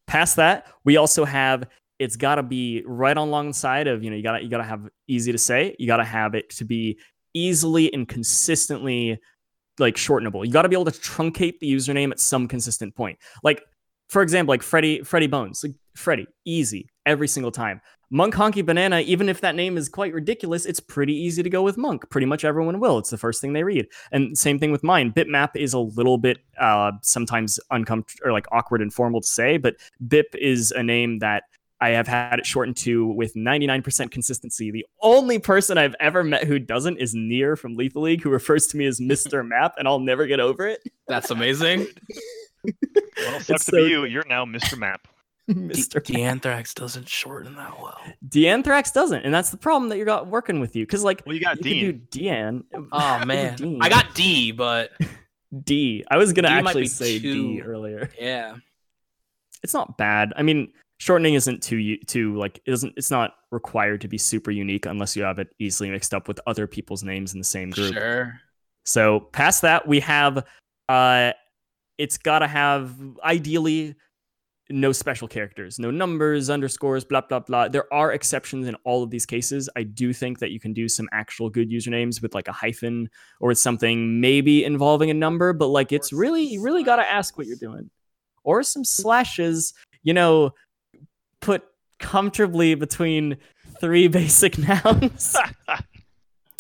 past that, we also have it's got to be right alongside of you know you got to you got to have easy to say. You got to have it to be easily and consistently like shortenable. You got to be able to truncate the username at some consistent point. Like for example, like Freddy Freddy Bones, like Freddy, easy every single time. Monk Honky Banana, even if that name is quite ridiculous, it's pretty easy to go with Monk. Pretty much everyone will. It's the first thing they read. And same thing with mine. Bipmap is a little bit uh, sometimes uncomfortable or like awkward and formal to say, but Bip is a name that I have had it shortened to with 99% consistency. The only person I've ever met who doesn't is Near from Lethal League, who refers to me as Mr. Map, and I'll never get over it. That's amazing. Well, sucks It's to so be you. You're now Mr. Map. Mr. D'Anthrax doesn't shorten that well. D'Anthrax doesn't, and that's the problem that you got working with you. Because like Well, you got you Dean. could do Dean. Oh man, Dean. I got D, but D. I was gonna D actually be say D earlier. yeah, It's not bad. I mean, shortening isn't too u- too like it doesn't. It's not required to be super unique unless you have it easily mixed up with other people's names in the same group. sure. So past that, we have uh it's gotta have ideally no special characters, no numbers, underscores, blah blah blah. There are exceptions in all of these cases. I do think that you can do some actual good usernames with like a hyphen or with something maybe involving a number, but like it's really you really gotta ask what you're doing. Or some slashes, you know, put comfortably between three basic nouns. All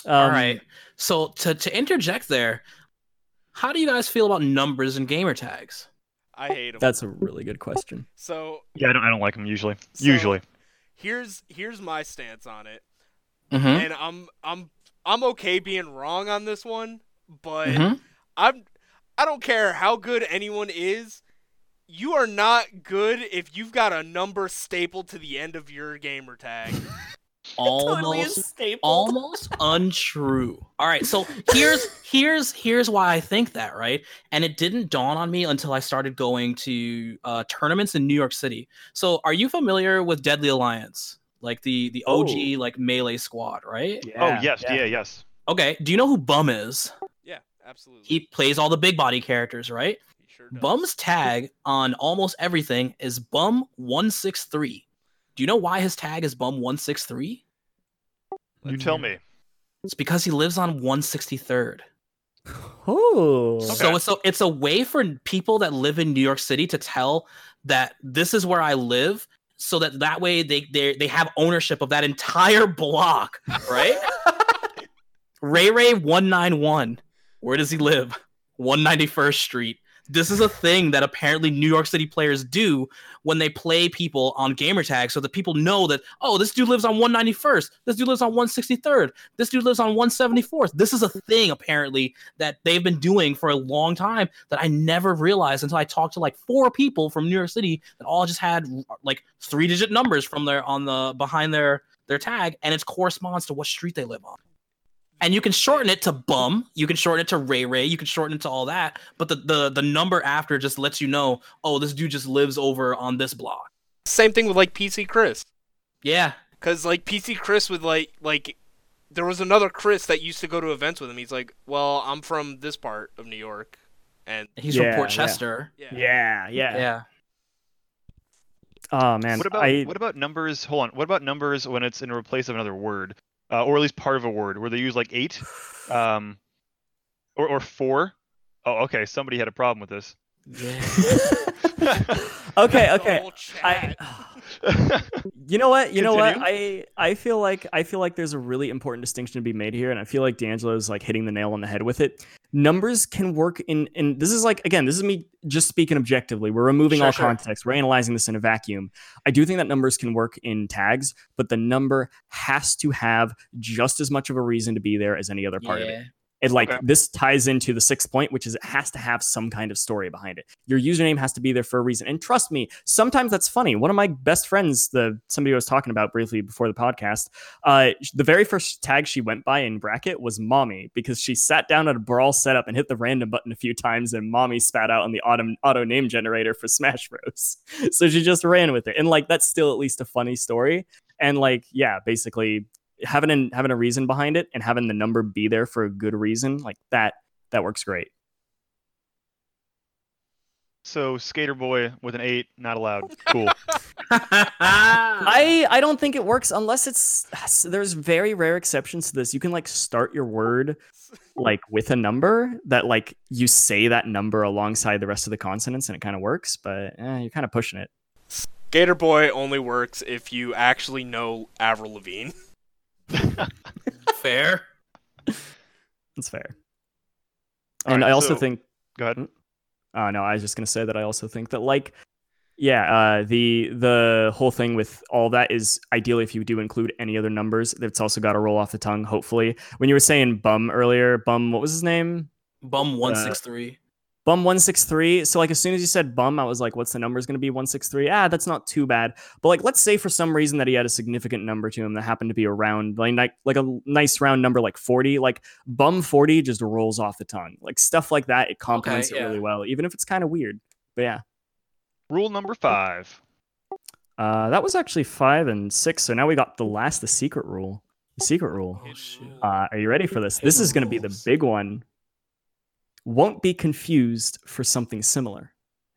Um, right. So to to interject there, how do you guys feel about numbers and gamer tags? I hate him. That's a really good question. So Yeah, I don't I don't like them usually. So- usually. here's here's my stance on it, Mm-hmm. and I'm I'm I'm okay being wrong on this one, but Mhm. I'm I don't care how good anyone is. You are not good if you've got a number stapled to the end of your gamer tag. Almost almost untrue. All right, so here's here's here's why I think that, right? And it didn't dawn on me until I started going to uh, tournaments in New York City. So, are you familiar with Deadly Alliance, like the the OG Oh. like melee squad, right? oh yes, yeah. yes. Okay. Do you know who Bum is? yeah, absolutely. He plays all the big body characters, right? Sure. Bum's tag on almost everything is Bum one six three. Do you know why his tag is Bum one six three? You tell me. It's because he lives on one sixty third. Oh. So it's a it's a way for people that live in New York City to tell that this is where I live, so that that way they they they have ownership of that entire block, right? Ray Ray one nine one. Where does he live? One ninety first Street. This is a thing that apparently New York City players do when they play people on gamertag, so that people know that oh, this dude lives on 191st, this dude lives on 163rd, this dude lives on 174th. This is a thing apparently that they've been doing for a long time that I never realized until I talked to like four people from New York City that all just had like three digit numbers from their on the behind their their tag and it corresponds to what street they live on. And you can shorten it to bum, you can shorten it to Ray Ray, you can shorten it to all that, but the the the number after just lets you know, oh, this dude just lives over on this block. Same thing with like PC Chris. Yeah. Cause like PC Chris would like like there was another Chris that used to go to events with him. He's like, Well, I'm from this part of New York and He's Yeah, from Port. Chester. yeah. Yeah, yeah. Yeah. Oh man. what about I, what about numbers? Hold on. What about numbers when it's in replace of another word, uh, or at least part of a word, where they use like eight, um, or or four? Oh, okay. Somebody had a problem with this. Yeah. okay, okay. I, you know what? You know what? I I feel like I feel like there's a really important distinction to be made here, and I feel like D'Angelo's like hitting the nail on the head with it. Numbers can work in, and this is like again, this is me just speaking objectively. We're removing Sure, all sure. context. We're analyzing this in a vacuum. I do think that numbers can work in tags, but the number has to have just as much of a reason to be there as any other part of it. It like Okay. this ties into the sixth point, which is it has to have some kind of story behind it. Your username has to be there for a reason. And trust me, sometimes that's funny. One of my best friends, the somebody I was talking about briefly before the podcast, uh, the very first tag she went by in bracket was mommy because she sat down at a brawl setup and hit the random button a few times, and mommy spat out on the auto auto name generator for Smash Bros. so she just ran with it, and like that's still at least a funny story. And like, yeah, basically having an, having a reason behind it and having the number be there for a good reason like that that works great so skater boy with an eight, not allowed. Cool. i i don't think it works unless it's there's very rare exceptions to this you can like start your word like with a number that like you say that number alongside the rest of the consonants and it kind of works but eh, you're kind of pushing it Skater Boy only works if you actually know Avril Lavigne. Fair. that's fair All and right, i also so- think Go ahead. Uh, no, I was just gonna say that I also think that like, yeah, uh, the the whole thing with all that is ideally if you do include any other numbers, it's also got to roll off the tongue. Hopefully, when you were saying bum earlier, bum, what was his name? Bum one six three. Bum one six three. So like as soon as you said bum, I was like, what's the number is gonna be one six three? Ah, that's not too bad. But like, let's say for some reason that he had a significant number to him that happened to be around like like, like a nice round number like forty. Like bum forty just rolls off the tongue. Like stuff like that, it complements yeah. it really well, even if it's kind of weird. But yeah. Rule number five. Uh, that was actually five and six. So now we got the last, the secret rule. The secret rule. Oh shit. Uh, are you ready for this? This is going to be the big one. Won't be confused for something similar.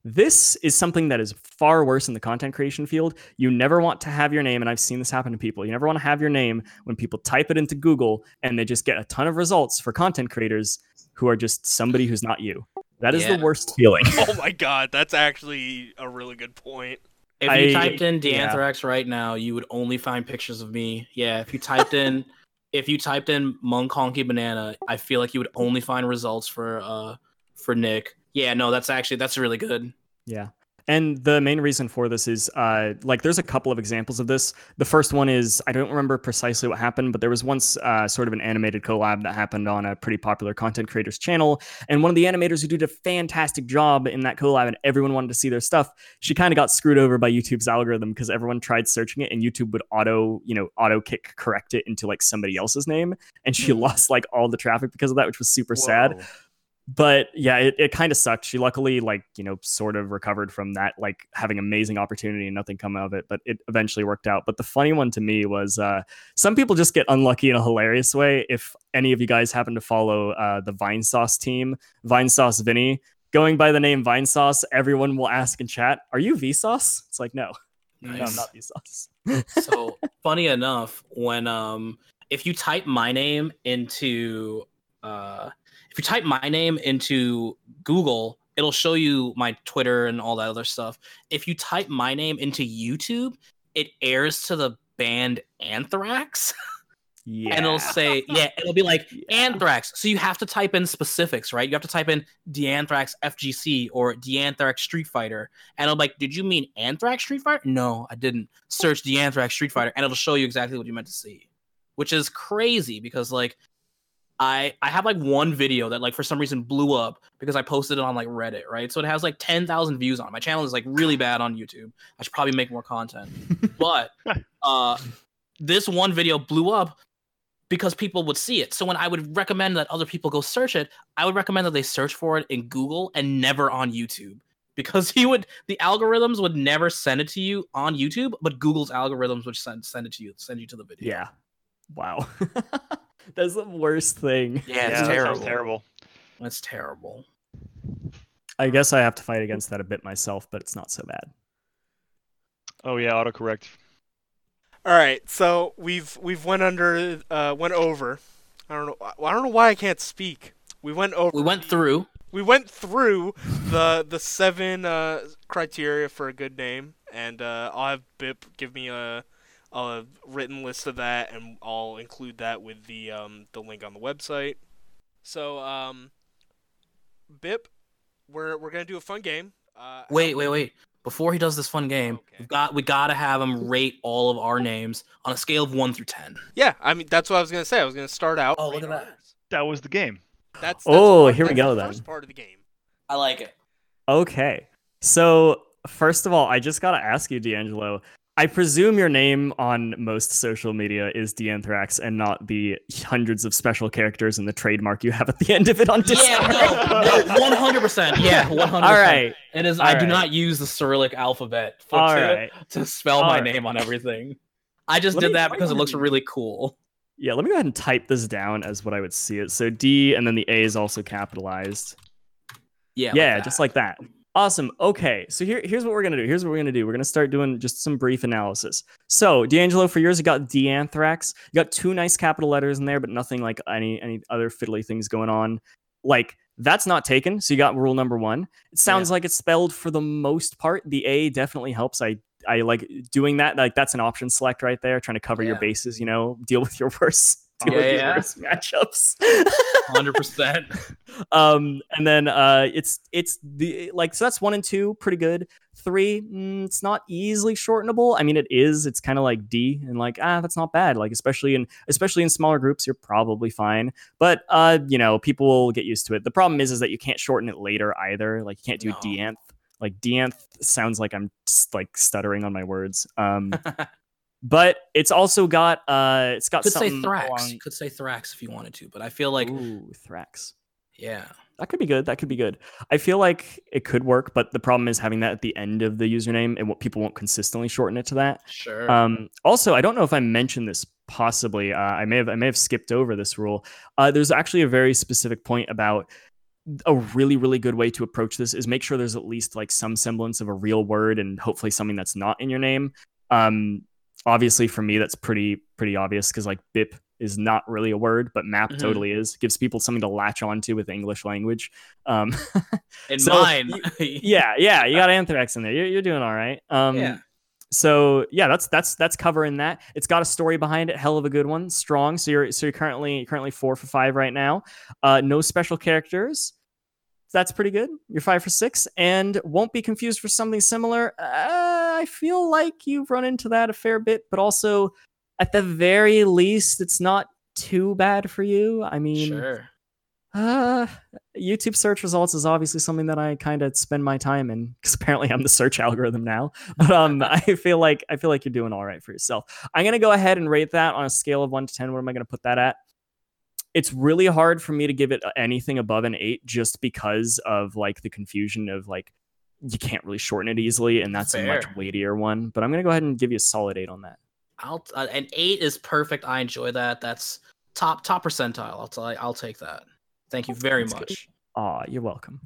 This is something that is far worse in the content creation field. You never want to have your name, and I've seen this happen to people. You never want to have your name when people type it into Google and they just get a ton of results for content creators who are just somebody who's not you. That is Yeah. the worst feeling. Oh my god, that's actually a really good point. If you I- typed in yeah. D'Anthrax right now, you would only find pictures of me. Yeah, if you typed in if you typed in Monk Honky Banana, I feel like you would only find results for uh for Nick. Yeah, no, that's actually that's really good. Yeah. And the main reason for this is uh, like there's a couple of examples of this. The first one is I don't remember precisely what happened, but there was once uh, sort of an animated collab that happened on a pretty popular content creator's channel. And one of the animators who did a fantastic job in that collab and everyone wanted to see their stuff, she kind of got screwed over by YouTube's algorithm because everyone tried searching it and YouTube would auto, you know, auto kick correct it into like somebody else's name. And she Mhm. lost like all the traffic because of that, which was super sad Whoa. But yeah it, it kind of sucked. She luckily like you know sort of recovered from that like having amazing opportunity and nothing come of it but it eventually worked out. But the funny one to me was uh some people just get unlucky in a hilarious way if any of you guys happen to follow uh the Vinesauce team Vinesauce vinny. Going by the name Vinesauce everyone will ask in chat are you vsauce? It's like no. No i'm Nice. not vsauce. So funny enough when um if you type my name into uh if you type my name into google it'll show you my twitter and all that other stuff. If you type my name into youtube it airs to the band anthrax. Yeah and it'll say yeah it'll be like Yeah. anthrax. So you have to type in specifics right? You have to type in D'Anthrax fgc or D'Anthrax street fighter. And it'll be like did you mean anthrax street fighter? No i didn't. Search D'Anthrax street fighter and it'll show you exactly what you meant to see which is crazy because like i i have like one video that like for some reason blew up because i posted it on like reddit right so it has like 10000 views on it my channel is like really bad on youtube i should probably make more content but uh this one video blew up because people would see it. So when I would recommend that other people go search it, I would recommend that they search for it in Google and never on YouTube. Because he would the algorithms would never send it to you on YouTube, but Google's algorithms would send send it to you, send you to the video. yeah wow that's the worst thing Yeah, Yeah, it's that terrible. terrible. That's terrible. I guess I have to fight against that a bit myself, but it's not so bad. Oh yeah, autocorrect. All right, so we've we've went under uh went over. I don't know. I don't know why I can't speak. We went over. We went through. We went through the the seven uh, criteria for a good name, and uh, I'll have Bip give me a a written list of that, and I'll include that with the um the link on the website. So um, Bip, we're we're gonna do a fun game. Uh, Wait, wait, wait. Before he does this fun game, Okay. we've got we gotta have him rate all of our names on a scale of one through ten. Yeah, I mean that's what I was gonna say. I was gonna start out. Oh, look at that. ours. That was the game. That's, that's Oh, one- here we go the then. First part of the game. I like it. Okay. So, first of all, I just got to ask you, D'Angelo. I presume your name on most social media is D'Anthrax and not the hundreds of special characters and the trademark you have at the end of it on Discord. Yeah, no, one hundred percent. Yeah, one hundred. All right. It is. All I do not use the Cyrillic alphabet for, to, right. to spell All my right. name on everything. I just Let did me- that because it looks really cool. Yeah, let me go ahead and type this down as what I would see it. So D and then the A is also capitalized. Yeah. yeah, like just like that. Awesome. Okay, so here, here's what we're gonna do. Here's what we're gonna do. We're gonna start doing just some brief analysis. So, D'Angelo, for yours, you got D'Anthrax. You got two nice capital letters in there, but nothing like any any other fiddly things going on. Like that's not taken. So you got rule number one. It sounds like it's spelled for the most part. The A definitely helps. I I like doing that. Like that's an option select right there, trying to cover your bases. You know, deal with your worst. Deal Yeah, your yeah. worst matchups. hundred percent. um and then uh it's it's the like so that's one and two pretty good three mm, it's not easily shortenable i mean it is it's kind of like d and like ah that's not bad like especially in especially in smaller groups you're probably fine but uh you know people will get used to it the problem is is that you can't shorten it later either like you can't do No. deanth like deanth sounds like i'm just, like stuttering on my words um but it's also got uh it's got Could say Thrax. along- Could say Thrax if you wanted to, but I feel like Ooh, thrax yeah. that could be good. That could be good. I feel like it could work, but the problem is having that at the end of the username and what people won't consistently shorten it to that. Sure. Um, also, I don't know if I mentioned this. Possibly, uh, I may have. I may have skipped over this rule. Uh, there's actually a very specific point about a really, really good way to approach this is make sure there's at least like some semblance of a real word and hopefully something that's not in your name. Um, obviously, for me, that's pretty pretty obvious because like BIP is not really a word, but map Mhm. totally is. Gives people something to latch onto with English language. Um, In so, mine. yeah, yeah, you got anthrax in there. You're, you're doing all right. Um, Yeah. So yeah, that's that's that's covering that. It's got a story behind it, hell of a good one, strong. So you're so you're currently currently four for five right now. Uh, no special characters. That's pretty good. You're five for six, and won't be confused for something similar. Uh, I feel like you've run into that a fair bit, but also, at the very least, it's not too bad for you. I mean, Sure. uh, YouTube search results is obviously something that I kind of spend my time in because apparently I'm the search algorithm now. But um, I feel like I feel like you're doing all right for yourself. I'm gonna go ahead and rate that on a scale of one to ten. What am I gonna put that at? It's really hard for me to give it anything above an eight, just because of like the confusion of like you can't really shorten it easily, and that's a much weightier one. But I'm gonna go ahead and give you a solid eight on that. I'll uh, an eight is perfect. I enjoy that. That's top top percentile. I'll tell I'll take that. Thank you very That's much. Aw, you're welcome.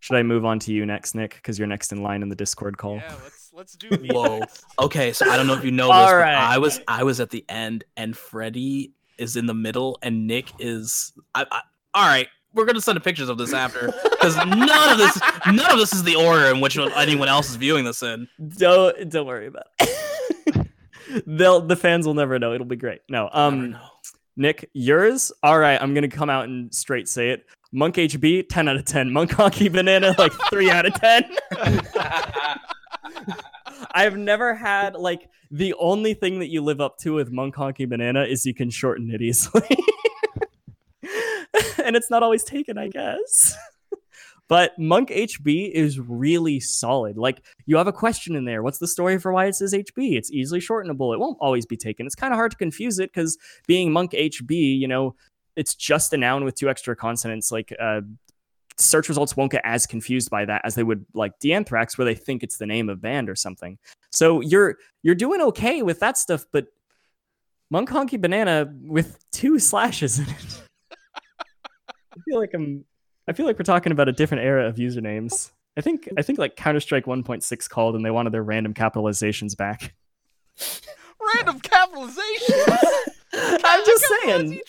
Should I move on to you next, Nick? Because you're next in line in the Discord call. Yeah, let's let's do me Whoa. next. Okay, so I don't know if you know this, All but right. I was I was at the end, and Freddy is in the middle, and Nick is. I, I, all right, we're gonna send pictures of this after, because none of this none of this is the order in which anyone else is viewing this in. Don't don't worry about it. They'll the fans will never know. It'll be great. No, um. Nick, yours. All right, I'm gonna come out and straight say it. Monk HB, ten out of ten. Monk Honky Banana, like three out of ten. I've never had like the only thing that you live up to with Monk honky Banana is you can shorten it easily, and it's not always taken, I guess. But Monk HB is really solid. Like you have a question in there. What's the story for why it says HB? It's easily shortenable. It won't always be taken. It's kind of hard to confuse it because being Monk HB, you know, it's just a noun with two extra consonants. Like uh, search results won't get as confused by that as they would like D'Anthrax, where they think it's the name of band or something. So you're you're doing okay with that stuff, but Monk Honky Banana with two slashes in it. I feel like I'm I feel like we're talking about a different era of usernames. I think I think like Counter Strike 1.6 called and they wanted their random capitalizations back. Random capitalization. I'm just saying.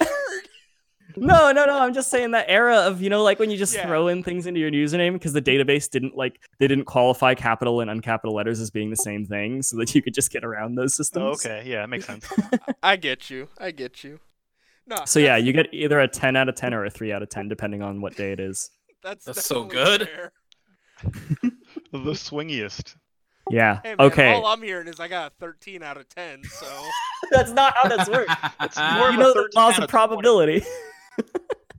Each word. No, no, no. I'm just saying that era of you know, like when you just Yeah. throw in things into your username because the database didn't like they didn't qualify capital and uncapital letters as being the same thing, so that you could just get around those oh, systems. okay, yeah, it makes sense. I get you. I get you. No. So yeah, you get either a 10 out of 10 or a 3 out of 10 depending on what day it is. That's That's so good. the swingiest. Yeah. Hey man, okay. all I'm hearing is I got a 13 out of 10. So That's not how this works. It's more you of a know the laws of of probability.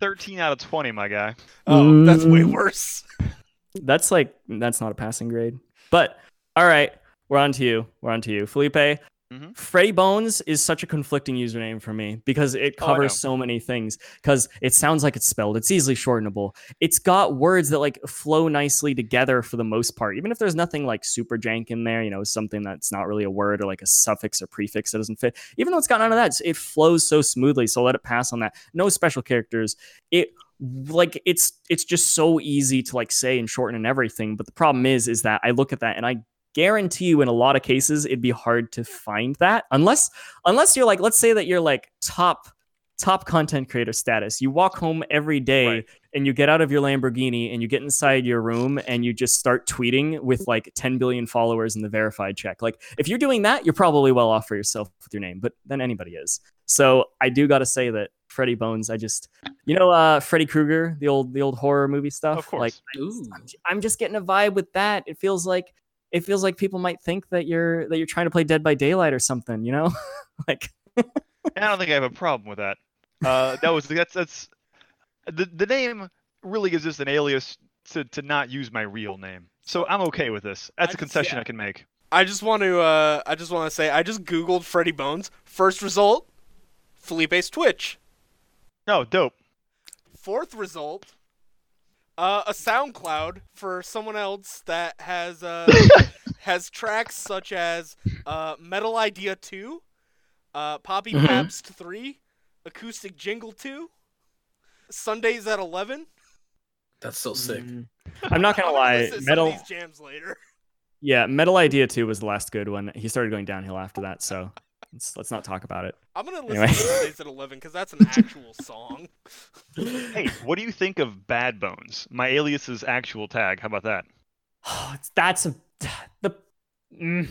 13 out of 20, my guy. oh, that's way Mm. worse. That's like that's not a passing grade. But all right, we're on to you. We're on to you, Felipe. Mhm. Freddy Bones is such a conflicting username for me because it Oh, covers so many things. Because it sounds like it's spelled, it's easily shortenable. It's got words that like flow nicely together for the most part. Even if there's nothing like super jank in there, you know, something that's not really a word or like a suffix or prefix that doesn't fit. Even though it's got none of that, it flows so smoothly. So let it pass on that. No special characters. It like it's it's just so easy to like say and shorten and everything but the problem is is that i look at that and i guarantee you in a lot of cases it'd be hard to find that unless unless you're like let's say that you're like top top content creator status. You walk home every day Right. and you get out of your lamborghini and you get inside your room and you just start tweeting with like 10 billion followers in the verified check. Like if you're doing that you're probably well off for yourself with your name but then anybody is. So i do got to say that freddy bones i just you know uh freddy krueger the old the old horror movie stuff? Of course. like I'm, I'm just getting a vibe with that. It feels like it feels like people might think that you're that you're trying to play dead by daylight or something you know like I don't think I have a problem with that. Uh, that was that's that's the the name really gives us an alias to, to not use my real name. So I'm okay with this. That's I a just- concession yeah. I can make. I just want to uh I just want to say I just googled Freddy Bones. First result, Felipe's Twitch. No, dope. Fourth result, uh, a SoundCloud for someone else that has uh has tracks such as uh Metal Idea 2, uh Poppy Mhm. Pabst 3, Acoustic Jingle 2, Sundays at 11. That's so sick. Mm. i'm not gonna lie listen to some of metal these jams later. yeah metal idea 2 was the last good one he started going downhill after that so let's, let's not talk about it I'm gonna listen Anyway. to Sundays at 11 because that's an actual song. Hey, what do you think of Bad Bones? My alias's actual tag. How about that? Oh, that's a the Mm.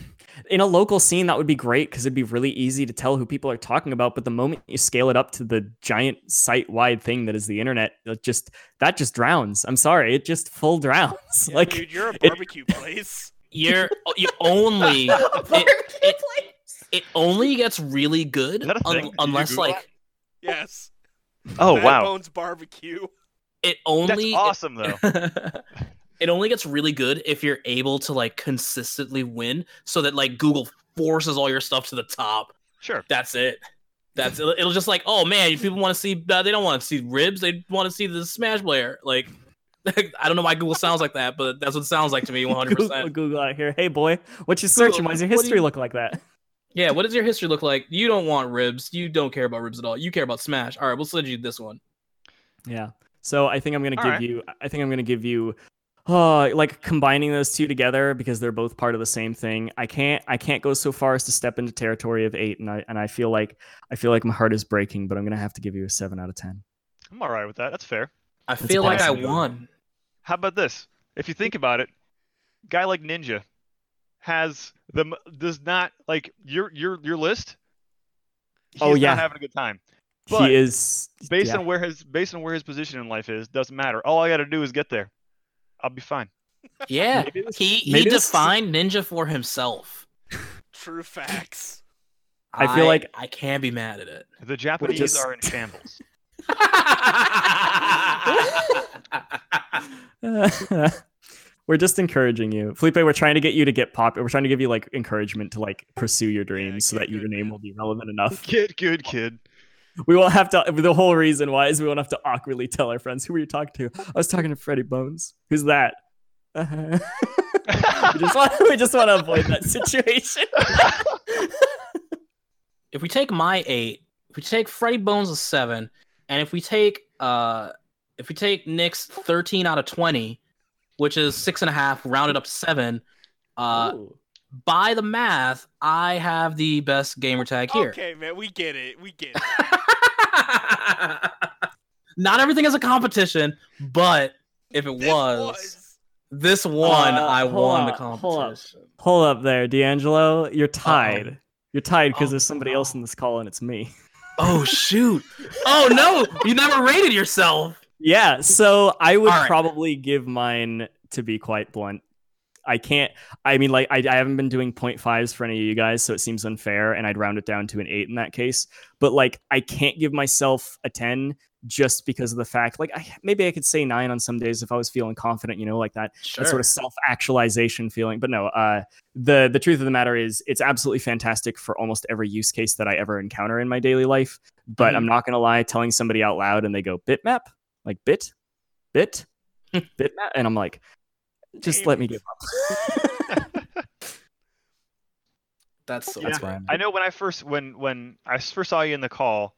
In a local scene, that would be great because it'd be really easy to tell who people are talking about. But the moment you scale it up to the giant site-wide thing that is the internet, it just that just drowns. I'm sorry, it just full drowns. Yeah, like dude, you're a it- barbecue place. You're you only it, it only gets really good Is that a un- thing? Did you unless Google like Yes. Oh Bad wow, Bones Barbecue. it that's only awesome though. it only gets really good if you're able to like consistently win so that like Google forces all your stuff to the top. Sure. That's it. That's it'll, it'll just like, oh man, people want to see uh, they don't want to see ribs, they want to see the Smash player. Like I don't know why Google sounds like that, but that's what it sounds like to me 100%. Google, Google out here. Hey boy, what you searching? Why does your history you- look like that? Yeah, what does your history look like? You don't want ribs. You don't care about ribs at all. You care about Smash. All right, we'll send you this one. Yeah. So I think I'm gonna All give right. you. I think I'm gonna give you. Oh, like combining those two together because they're both part of the same thing. I can't. I can't go so far as to step into territory of eight, and I and I feel like I feel like my heart is breaking. But I'm gonna have to give you a seven out of ten. I'm all right with that. That's fair. I That's feel like I won. How about this? If you think about it, guy like Ninja has the does not like your your your list. Oh, he's Oh, yeah. not having a good time. But he is based yeah. on where his based on where his position in life is, doesn't matter. All I got to do is get there. I'll be fine. Yeah, Maybe he he maybe this- defined ninja for himself. True facts. I feel like- I can't be mad at it. The Japanese just- are in shambles. we're just encouraging you, Felipe. We're trying to get you to get pop. We're trying to give you like encouragement to like pursue your dreams so get that your name man. will be relevant enough. Get good, kid. We won't have to. The whole reason why is we won't have to awkwardly tell our friends who were you talking to. I was talking to Freddie Bones. Who's that? Uh-huh. we just want. We just want to avoid that situation. if we take my eight, if we take Freddie Bones a seven, and if we take uh if we take Nick's thirteen out of twenty, which is six and a half, rounded up to seven, uh Ooh. by the math, I have the best gamer tag here. Okay, man, we get it. We get it. Not everything is a competition, but if it This was, this one, Uh, I hold won the up, hold up. competition. Hold up there, D'Angelo. You're tied. You're tied because Oh, there's somebody no. else in this call and it's me. Oh shoot! Oh no! You never rated yourself. Yeah, so I would right. probably give mine to be quite blunt. I can't. I mean, like, I, I haven't been doing 0.5s for any of you guys, so it seems unfair, and I'd round it down to an eight in that case. But like, I can't give myself a 10 just because of the fact, like, I, maybe I could say nine on some days if I was feeling confident, you know, like that Sure. that sort of self-actualization feeling. But no, uh, the the truth of the matter is, it's absolutely fantastic for almost every use case that I ever encounter in my daily life. But I'm not gonna lie, telling somebody out loud and they go bitmap, like bit, bit, bitmap, and I'm like, just let me give up. That's Yeah. that's right. I know when I first when when I first saw you in the call,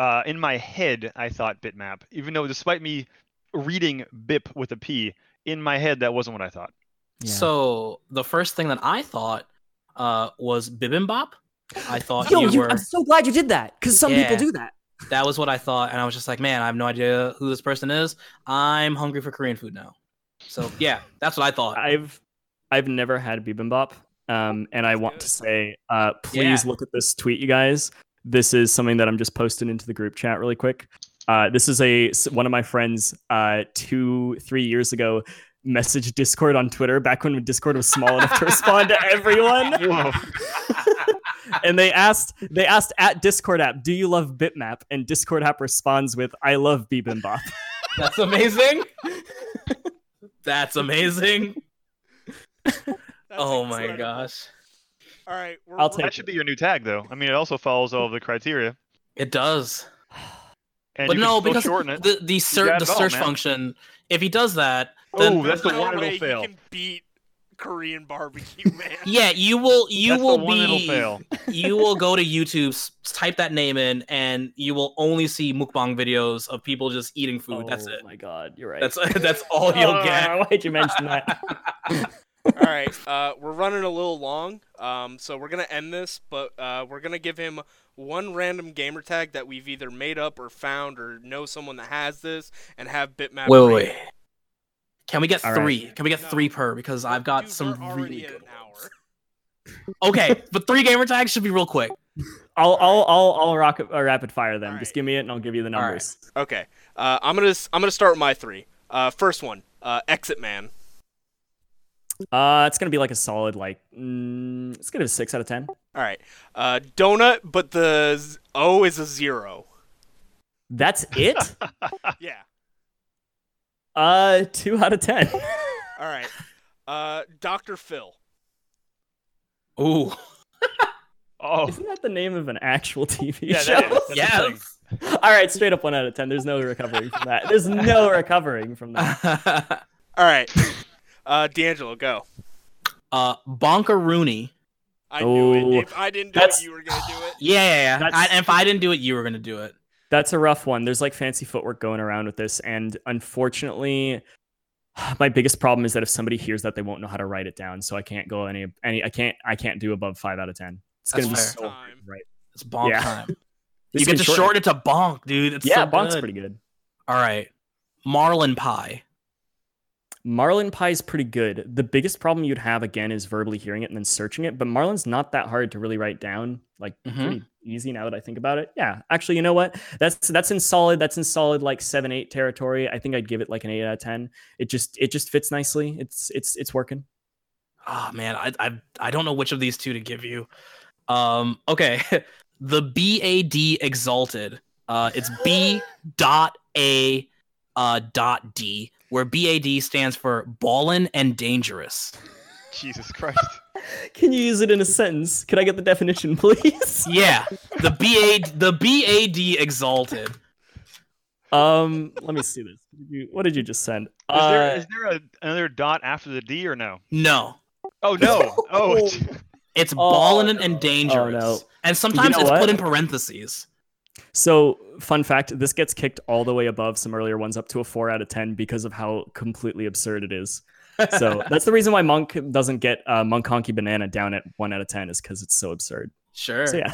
uh, in my head I thought bitmap, even though despite me reading bip with a p in my head that wasn't what I thought. Yeah. So the first thing that I thought uh, was bibimbap. I thought Yo, you you, were. I'm so glad you did that because some people do that. That was what I thought, and I was just like, man, I have no idea who this person is. I'm hungry for Korean food now. So yeah, that's what I thought. I've I've never had bibimbap, um, and I want to say, uh, please look at this tweet, you guys. This is something that I'm just posting into the group chat really quick. Uh, this is a one of my friends uh, two three years ago messaged Discord on Twitter back when Discord was small enough to respond to everyone. Whoa. and they asked they asked at Discord app, "Do you love Bitmap?" And Discord app responds with, "I love bibimbap." That's amazing. that's amazing. That's oh my gosh, All right, we're, I'll we're- take That should be your new tag though. I mean it also follows all of the criteria. it does. And but you no, can because shorten it. the the, ser- the it all, search function, if he does that, then Oh, that's the no one it'll fail. You can beat Korean barbecue, man. yeah, you will you That's will the one that'll be fail. you will go to YouTube, type that name in, and you will only see mukbang videos of people just eating food. That's it. Oh my god, you're right. That's that's all you'll get. Ah, Why'd you mention that? All right, uh, we're running a little long, um, so we're gonna end this, but uh, we're gonna give him one random gamer tag that we've either made up or found or know someone that has this, and have Bipmap. Wait, rate wait, wait. Can we get All right. three? Can we get No. three per? Because I've got Dude, some really good an Okay, but three gamer tags should be real quick. I'll I'll I'll, I'll rock a rapid fire them. All Just give me it and I'll give you the All right. numbers. Okay. Uh, I'm gonna s- I'm gonna start with my three. Uh, first one, uh, Exit Man. Uh, it's gonna be like a solid like mm, it's gonna be a six out of ten. All right. Uh, donut, but the O is a zero. That's it. Yeah. Uh, two out of ten. All right. Uh, Dr. Phil. Ooh, Oh, Isn't that the name of an actual TV yeah, show? that is. That's yes. All right, straight up one out of ten. There's no recovering from that. There's no recovering from that. All right. Uh, D'Angelo, go. uh, Bonka Rooney. I knew Oh, it. If I didn't do that's- it, you were gonna do it. Yeah, yeah, yeah. I, if I didn't do it, you were gonna do it. That's a rough one. There's like fancy footwork going around with this, and unfortunately, my biggest problem is that if somebody hears that, they won't know how to write it down. So I can't go any any. I can't I can't do above five out of ten. It's gonna be fair. so Time. right. It's bonk Yeah. time. You get can to shorten shorten it to bonk, dude. It's Yeah, so Bonk's good. pretty good. All right, Marlin Pie. Marlin pie is pretty good. The biggest problem you'd have again is verbally hearing it and then searching it. But Marlin's not that hard to really write down. Like Mhm. pretty easy now that I think about it. Yeah, actually, you know what? That's that's in solid. That's in solid like seven eight territory. I think I'd give it like an eight out of ten. It just it just fits nicely. It's it's it's working. Oh man, I I I don't know which of these two to give you. Um, okay, the BAD exalted. Uh, it's B dot A uh dot D, where BAD stands for ballin' and dangerous. Jesus Christ. Can you use it in a sentence? Can I get the definition, please? Yeah, the BAD the BAD exalted. um, let me see this. What did you, what did you just send? Is there, Uh, is there a, another dot after the D or no? No, Oh no. Oh, it's Oh, ballin' no. and dangerous. no. And sometimes know it's what? put in parentheses. So, fun fact: this gets kicked all the way above some earlier ones, up to a four out of ten, because of how completely absurd it is. So that's the reason why Monk doesn't get uh, Monk Honky Banana down at one out of ten, is because it's so absurd. Sure. So yeah,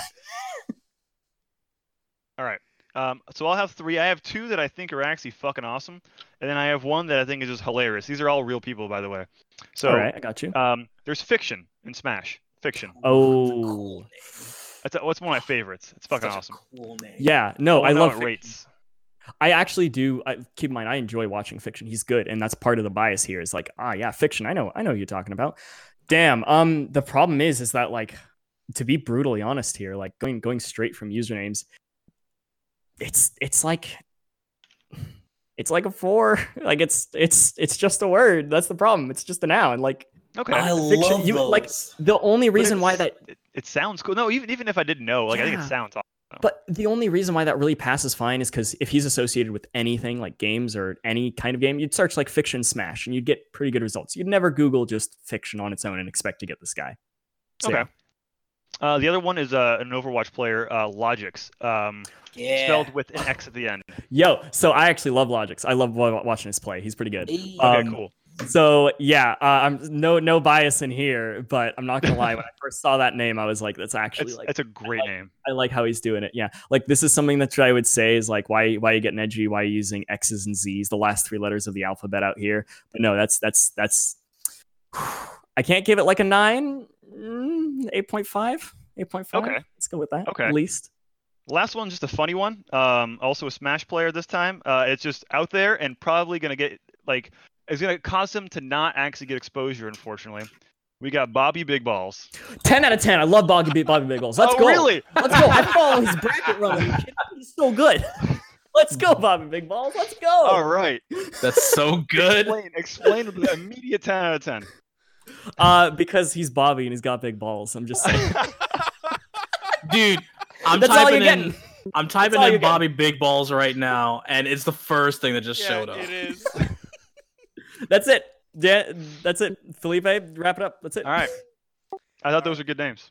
all right. Um, so I'll have three. I have two that I think are actually fucking awesome, and then I have one that I think is just hilarious. These are all real people, by the way. So all right, I got you. um, there's fiction in Smash. Fiction. Oh, That's what's one of my favorites. It's fucking Such a awesome. cool name. yeah, no, I wanna love. how it rates. I actually do. I, keep in mind, I enjoy watching fiction. He's good, and that's part of the bias here. Is like, ah, yeah, fiction. I know, I know what you're talking about. Damn. Um, the problem is, is that like, to be brutally honest here, like going going straight from usernames, it's it's like, it's like a four. Like it's it's it's just a word. That's the problem. It's just a noun. Like Okay. I Fiction- love you- those. like- the only reason why that it, it sounds cool. No, even even if I didn't know, like I think it sounds awesome. But the only reason why that really passes fine is because if he's associated with anything like games or any kind of game, you'd search like fiction smash and you'd get pretty good results. You'd never Google just fiction on its own and expect to get this guy. So, Okay. Uh, the other one is uh, an Overwatch player, uh, Logix, um, yeah. spelled with an X at the end. Yo, so I actually love Logix. I love watching his play. He's pretty good. Hey. Okay, Um, cool. So yeah, uh, I'm no no bias in here, but I'm not gonna lie. When I first saw that name, I was like, that's actually It's, like it's a great like- name. I like how he's doing it. Yeah, like this is something that I would say is like why why are you getting edgy? Why are you using X's and Z's, the last three letters of the alphabet out here? But no, that's that's that's. I can't give it like a nine, mm, eight point five, eight point five. Okay. let's go with that. Okay. at least. Last one, just a funny one. Um, also a Smash player this time. Uh, it's just out there and probably gonna get like it's gonna cause him to not actually get exposure. Unfortunately, we got Bobby Big Balls. Ten out of ten. I love Bobby Bobby Big Balls. Let's oh, go. really? Let's go. I follow his bracket run. Are you kidding me? He's so good. Let's go, Bobby Big Balls. Let's go. All right. That's so good. Explain, explain the immediate 10 out of 10. Uh, because he's Bobby and he's got big balls. I'm just saying. Dude, I'm That's all typing you're in getting. I'm typing in you're getting. Bobby Big Balls right now, and it's the first thing that just yeah, showed up. it is. That's it. Yeah, that's it. Felipe, wrap it up. That's it. All right. I thought those were good names.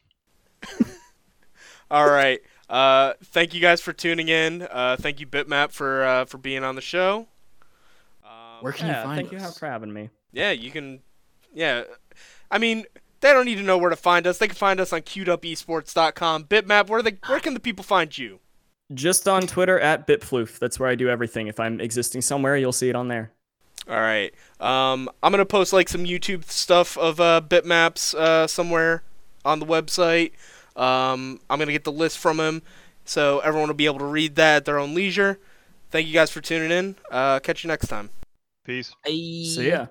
All right. Uh, thank you guys for tuning in. Uh, thank you Bipmap for uh, for being on the show. Um, Where can Yeah, you find thank you for having me. yeah, you can. Yeah, I mean they don't need to know where to find us. They can find us on queuedupesports.com. Bipmap, where they where can the people find you? Just on Twitter at Bitfloof. That's where I do everything. If I'm existing somewhere, you'll see it on there. All right. Um, I'm gonna post like some YouTube stuff of uh, bipmaps uh, somewhere. on the website. Um, I'm gonna get the list from him, so everyone will be able to read that at their own leisure. Thank you guys for tuning in. Uh, catch you next time. Peace. Hey. So yeah.